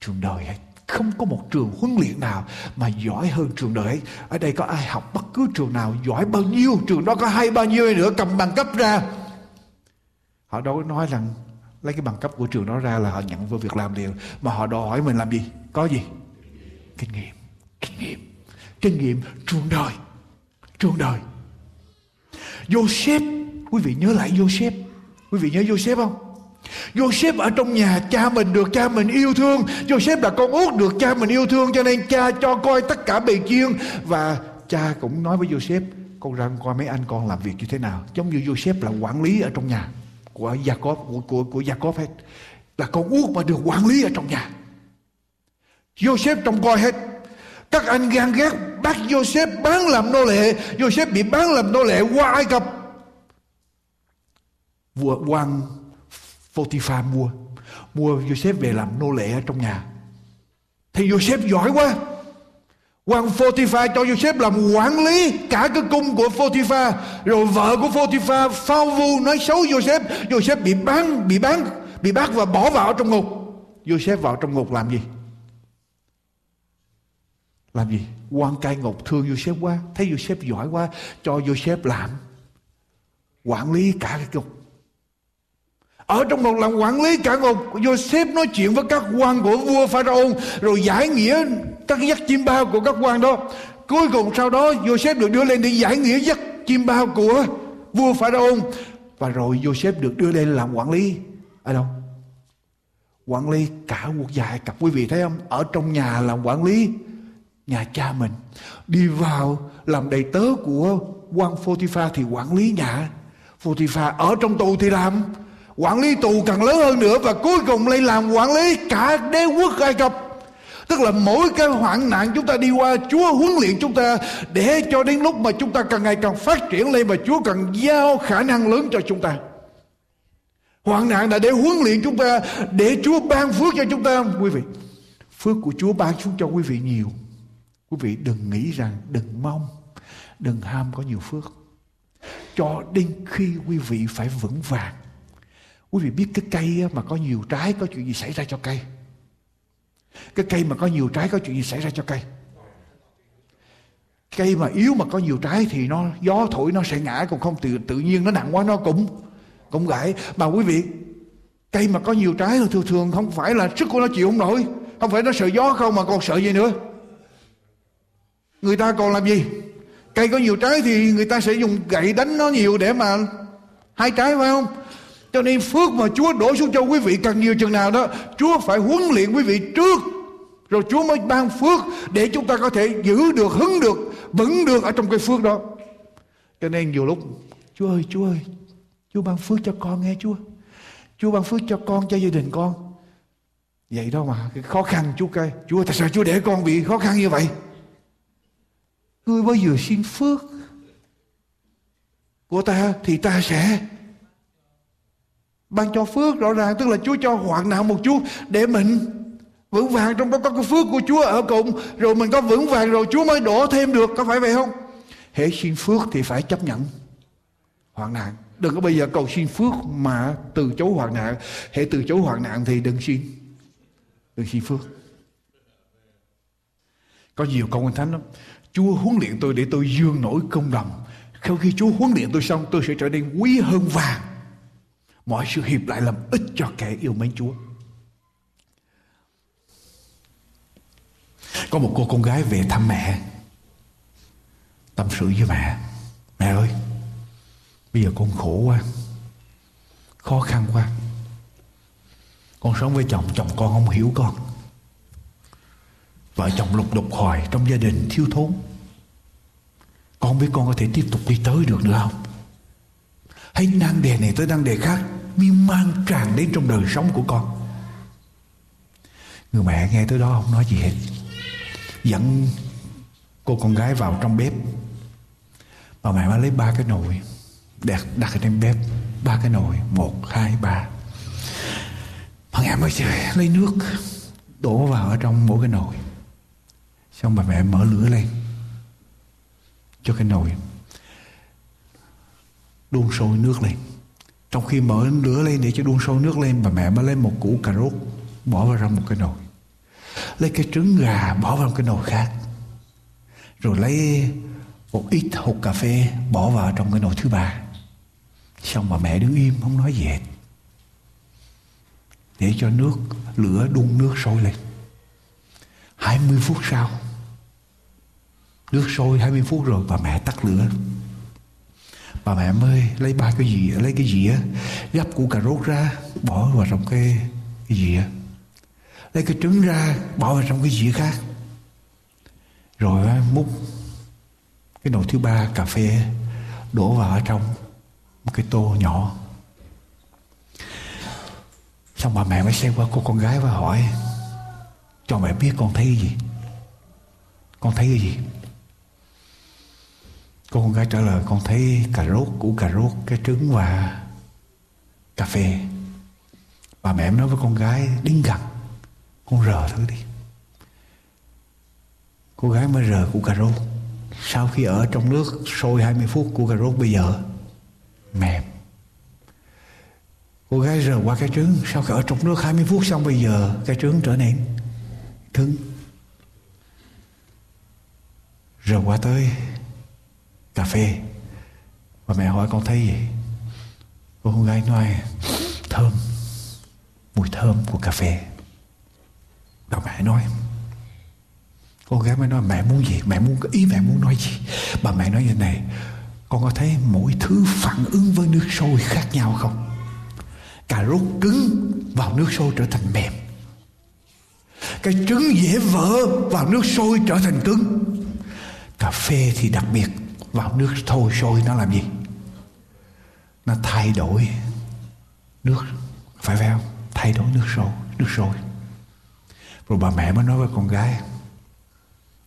Trường đời hết. Không có một trường huấn luyện nào mà giỏi hơn trường đời ở đây có ai học bất cứ trường nào, giỏi bao nhiêu, trường đó có hay bao nhiêu nữa, cầm bằng cấp ra. Họ đâu có nói rằng lấy cái bằng cấp của trường đó ra là họ nhận vô việc làm liền. Mà họ đòi hỏi mình làm gì? Có gì? Kinh nghiệm kinh nghiệm trường đời. Trường đời. Joseph quý vị nhớ lại Joseph. Quý vị nhớ Joseph không? Joseph ở trong nhà cha mình được cha mình yêu thương. Joseph là con út được cha mình yêu thương Cho nên cha cho coi tất cả bề chiên. Và cha cũng nói với Joseph Con ra coi mấy anh con làm việc như thế nào. Giống như Joseph là quản lý ở trong nhà Của Jacob Của, của, của Jacob hết. Là con út mà được quản lý ở trong nhà. Joseph trông coi hết. Các anh gan ghét bắt Joseph bán làm nô lệ. Joseph bị bán làm nô lệ qua Ai Cập? Vua quan Potiphar mua. Mua Joseph về làm nô lệ ở trong nhà. Thì Joseph giỏi quá. Quan Potiphar cho Joseph làm quản lý cả cái cung của Potiphar. Rồi vợ của Potiphar phao vu nói xấu Joseph. Joseph bị bán bị bán, bị bắt và bỏ vào trong ngục. Joseph vào trong ngục làm gì? Làm gì? Quan cai ngục thương Joseph quá. Thấy Joseph giỏi quá, cho Joseph làm quản lý cả cái ngục ở trong một làm quản lý cả ngục Joseph nói chuyện với các quan của vua Pharaoh rồi giải nghĩa các giấc chim bao của các quan đó. Cuối cùng sau đó Joseph được đưa lên để giải nghĩa giấc chim bao của vua Pharaoh và rồi Joseph được đưa lên làm quản lý. Ở đâu? Quản lý cả quốc gia Ai Cập. Quý vị thấy không? Ở trong nhà làm quản lý nhà cha mình. Đi vào làm đầy tớ của quan Potiphar thì quản lý nhà. Potiphar ở trong tù thì làm. Quản lý tù càng lớn hơn nữa và cuối cùng lại làm quản lý cả đế quốc Ai Cập. Tức là mỗi cái hoạn nạn chúng ta đi qua, Chúa huấn luyện chúng ta Để cho đến lúc mà chúng ta càng ngày càng phát triển lên Và Chúa cần giao khả năng lớn cho chúng ta. Hoạn nạn là để huấn luyện chúng ta, Để Chúa ban phước cho chúng ta. Quý vị, Phước của Chúa ban xuống cho quý vị nhiều. Quý vị đừng nghĩ rằng Đừng mong Đừng ham có nhiều phước Cho đến khi quý vị phải vững vàng Quý vị biết cái cây mà có nhiều trái có chuyện gì xảy ra cho cây? Cái cây mà có nhiều trái có chuyện gì xảy ra cho cây? Cây mà yếu mà có nhiều trái thì nó gió thổi nó sẽ ngã còn không tự tự nhiên nó nặng quá nó cũng cũng gãy. Mà quý vị cây mà có nhiều trái thì thường thường không phải là sức của nó chịu không nổi, không phải nó sợ gió không mà còn sợ gì nữa. Người ta còn làm gì? Cây có nhiều trái thì người ta sẽ dùng gậy đánh nó nhiều để mà hai trái phải không? Cho nên phước mà Chúa đổ xuống cho quý vị càng nhiều chừng nào đó Chúa phải huấn luyện quý vị trước Rồi Chúa mới ban phước Để chúng ta có thể giữ được, hứng được Vững được ở trong cái phước đó Cho nên nhiều lúc Chúa ơi, Chúa ơi Chúa ban phước cho con nghe Chúa Chúa ban phước cho con, cho gia đình con Vậy đó mà cái khó khăn Chúa cây Chúa tại sao Chúa để con bị khó khăn như vậy Ngươi bao giờ xin phước Của ta thì ta sẽ ban cho phước rõ ràng, tức là Chúa cho hoạn nạn một chút để mình vững vàng trong đó. Có cái phước của Chúa ở cùng rồi mình có vững vàng rồi Chúa mới đổ thêm được, có phải vậy không? Hễ xin phước thì phải chấp nhận hoạn nạn. Đừng có bây giờ cầu xin phước mà từ chối hoạn nạn. Hễ từ chối hoạn nạn thì đừng xin đừng xin phước. Có nhiều câu thánh lắm. Chúa huấn luyện tôi để tôi dương nổi công đồng sau khi Chúa huấn luyện tôi xong, tôi sẽ trở nên quý hơn vàng. Mọi sự hiệp lại làm ích cho kẻ yêu mến Chúa. Có một cô con gái về thăm mẹ. Tâm sự với mẹ. Mẹ ơi, Bây giờ con khổ quá, Khó khăn quá. Con sống với chồng Chồng con không hiểu con. Vợ chồng lục đục hoài Trong gia đình thiếu thốn. Con biết con có thể tiếp tục đi tới được nữa không? Hay năng đề này tới năng đề khác miên man tràn đến trong đời sống của con? Người mẹ nghe tới đó không nói gì hết. Dẫn cô con gái vào trong bếp. Bà mẹ mới lấy ba cái nồi, đặt đặt ở trên bếp. Ba cái nồi, một, hai, ba. Bà mẹ mới lấy nước đổ vào ở trong mỗi cái nồi. Xong bà mẹ mở lửa lên cho cái nồi. Đun sôi nước lên. Trong khi mở lửa lên để cho đun sôi nước lên, Bà mẹ mới lấy một củ cà rốt, Bỏ vào trong một cái nồi. Lấy cái trứng gà, bỏ vào cái nồi khác. Rồi lấy một ít hột cà phê, bỏ vào trong cái nồi thứ ba. Xong mà mẹ đứng im, không nói gì hết. Để cho nước, lửa đun nước sôi lên. 20 phút sau nước sôi 20 phút rồi bà mẹ tắt lửa. Bà mẹ mới lấy ba cái gì lấy cái dĩa gắp củ cà rốt ra bỏ vào trong cái, cái dĩa. Lấy cái trứng ra bỏ vào trong cái dĩa khác. Rồi múc cái nồi thứ ba cà phê đổ vào ở trong một cái tô nhỏ. Xong bà mẹ mới xem qua cô con gái và hỏi cho mẹ biết con thấy cái gì? Con thấy cái gì? Cô con gái trả lời, con thấy cà rốt, củ cà rốt, cái trứng và cà phê. Bà mẹ nói với con gái, đứng gần con rờ thử đi. Cô gái mới rờ củ cà rốt. Sau khi ở trong nước sôi 20 phút, củ cà rốt bây giờ mềm. Cô gái rờ qua cái trứng. Sau khi ở trong nước 20 phút xong, bây giờ cái trứng trở nên cứng rờ qua tới cà phê. Và mẹ hỏi con thấy gì? Cô con gái nói, thơm, mùi thơm của cà phê. Và mẹ nói, cô gái mới nói, mẹ muốn gì? Mẹ muốn ý, mẹ muốn nói gì? Bà mẹ nói như này, con có thấy mỗi thứ phản ứng với nước sôi khác nhau không? Cà rốt cứng vào nước sôi trở thành mềm. Cái trứng dễ vỡ vào nước sôi trở thành cứng. Cà phê thì đặc biệt vào nước thôi sôi nó làm gì? Nó thay đổi nước. Phải phải không? Thay đổi nước sôi nước sôi. Rồi bà mẹ mới nói với con gái,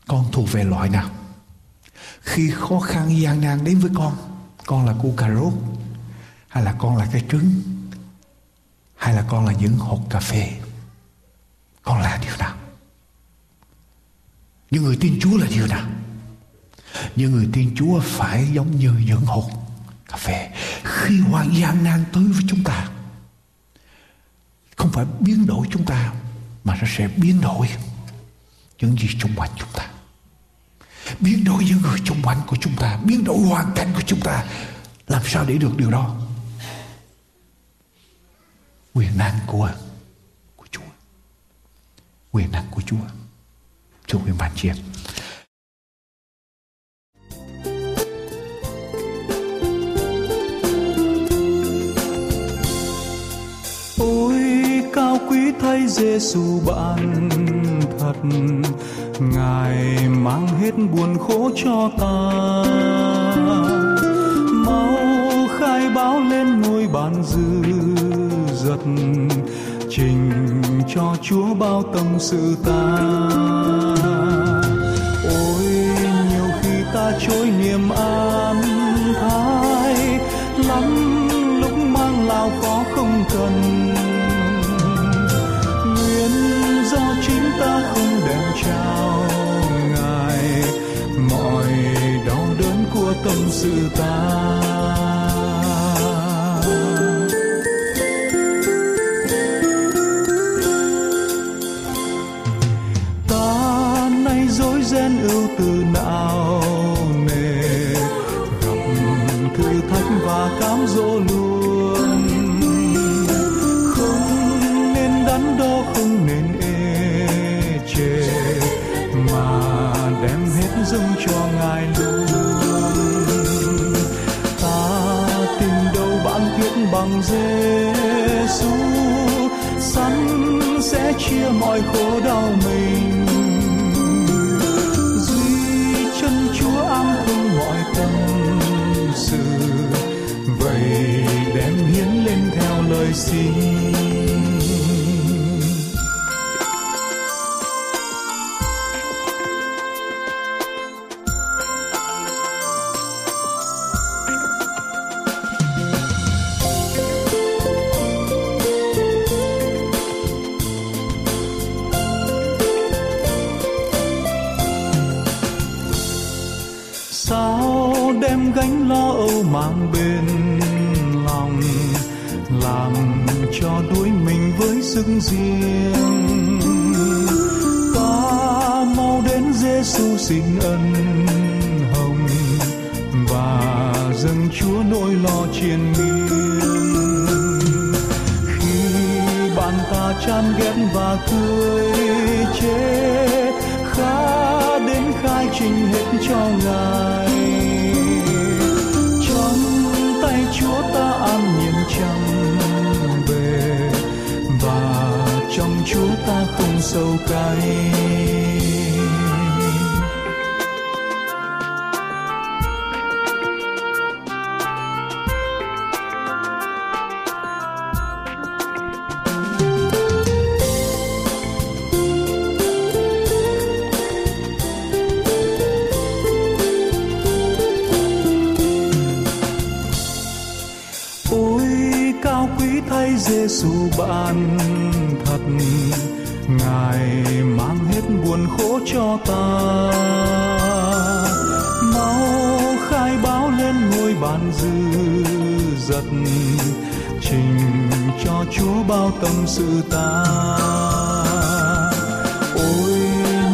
con thuộc về loại nào? Khi khó khăn, gian nan đến với con con là cu cà rốt, hay là con là cái trứng, hay là con là những hột cà phê? Con là điều nào? Những người tin chúa là điều nào? Những người tin chúa phải giống như những hột cà phê. Khi hoàn gian nan tới với chúng ta, không phải biến đổi chúng ta, mà nó sẽ biến đổi những gì xung quanh chúng ta. Biến đổi những người xung quanh của chúng ta, biến đổi hoàn cảnh của chúng ta. Làm sao để được điều đó? Quyền năng của của Chúa. Quyền năng của Chúa. Thưa quý bạn chị thay Giêsu bạn thật, ngài mang hết buồn khổ cho ta. Mau khai báo lên ngôi bàn dư giật trình cho chúa bao tâm sự ta. Ôi, nhiều khi ta trôi niềm an thái, lắm lúc mang lao khó không cần. Trao ngài. Mọi đau đớn của tâm sự ta bằng Giêsu sẵn sẽ chia mọi khổ đau mình. Duy chân Chúa an thương mọi tâm sự, vậy đem hiến lên theo lời xin. riêng ta mau đến Giêsu xin ân. Ôi cao quý thay Giêsu bạn thật Ngài mang hết buồn khổ cho ta. Mau khai báo lên ngôi bàn dư giật trình cho Chúa bao tâm sự ta. Ôi,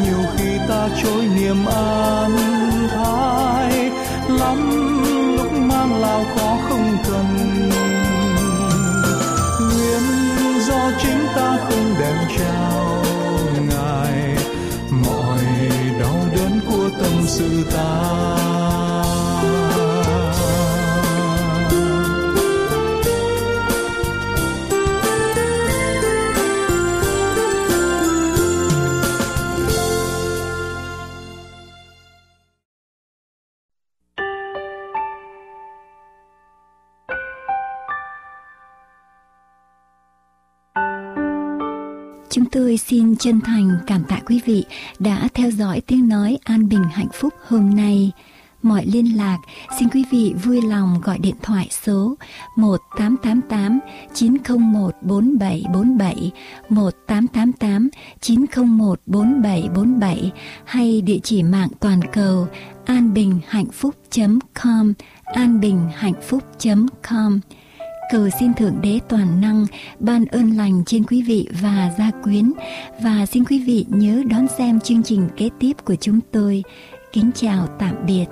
nhiều khi ta trôi niềm an thái lắm lúc mang lao khó không cần. Do chính ta không đem trao. Của tâm xin chân thành cảm tạ quý vị đã theo dõi tiếng nói an bình hạnh phúc hôm nay. Mọi liên lạc, xin quý vị vui lòng gọi điện thoại số 1888 901 4747, 1888 901 4747 hay địa chỉ mạng toàn cầu anbinhhạnhphúc.com, anbinhhạnhphúc.com. Cầu xin Thượng Đế Toàn Năng ban ơn lành trên quý vị và gia quyến và xin quý vị nhớ đón xem chương trình kế tiếp của chúng tôi. Kính chào tạm biệt.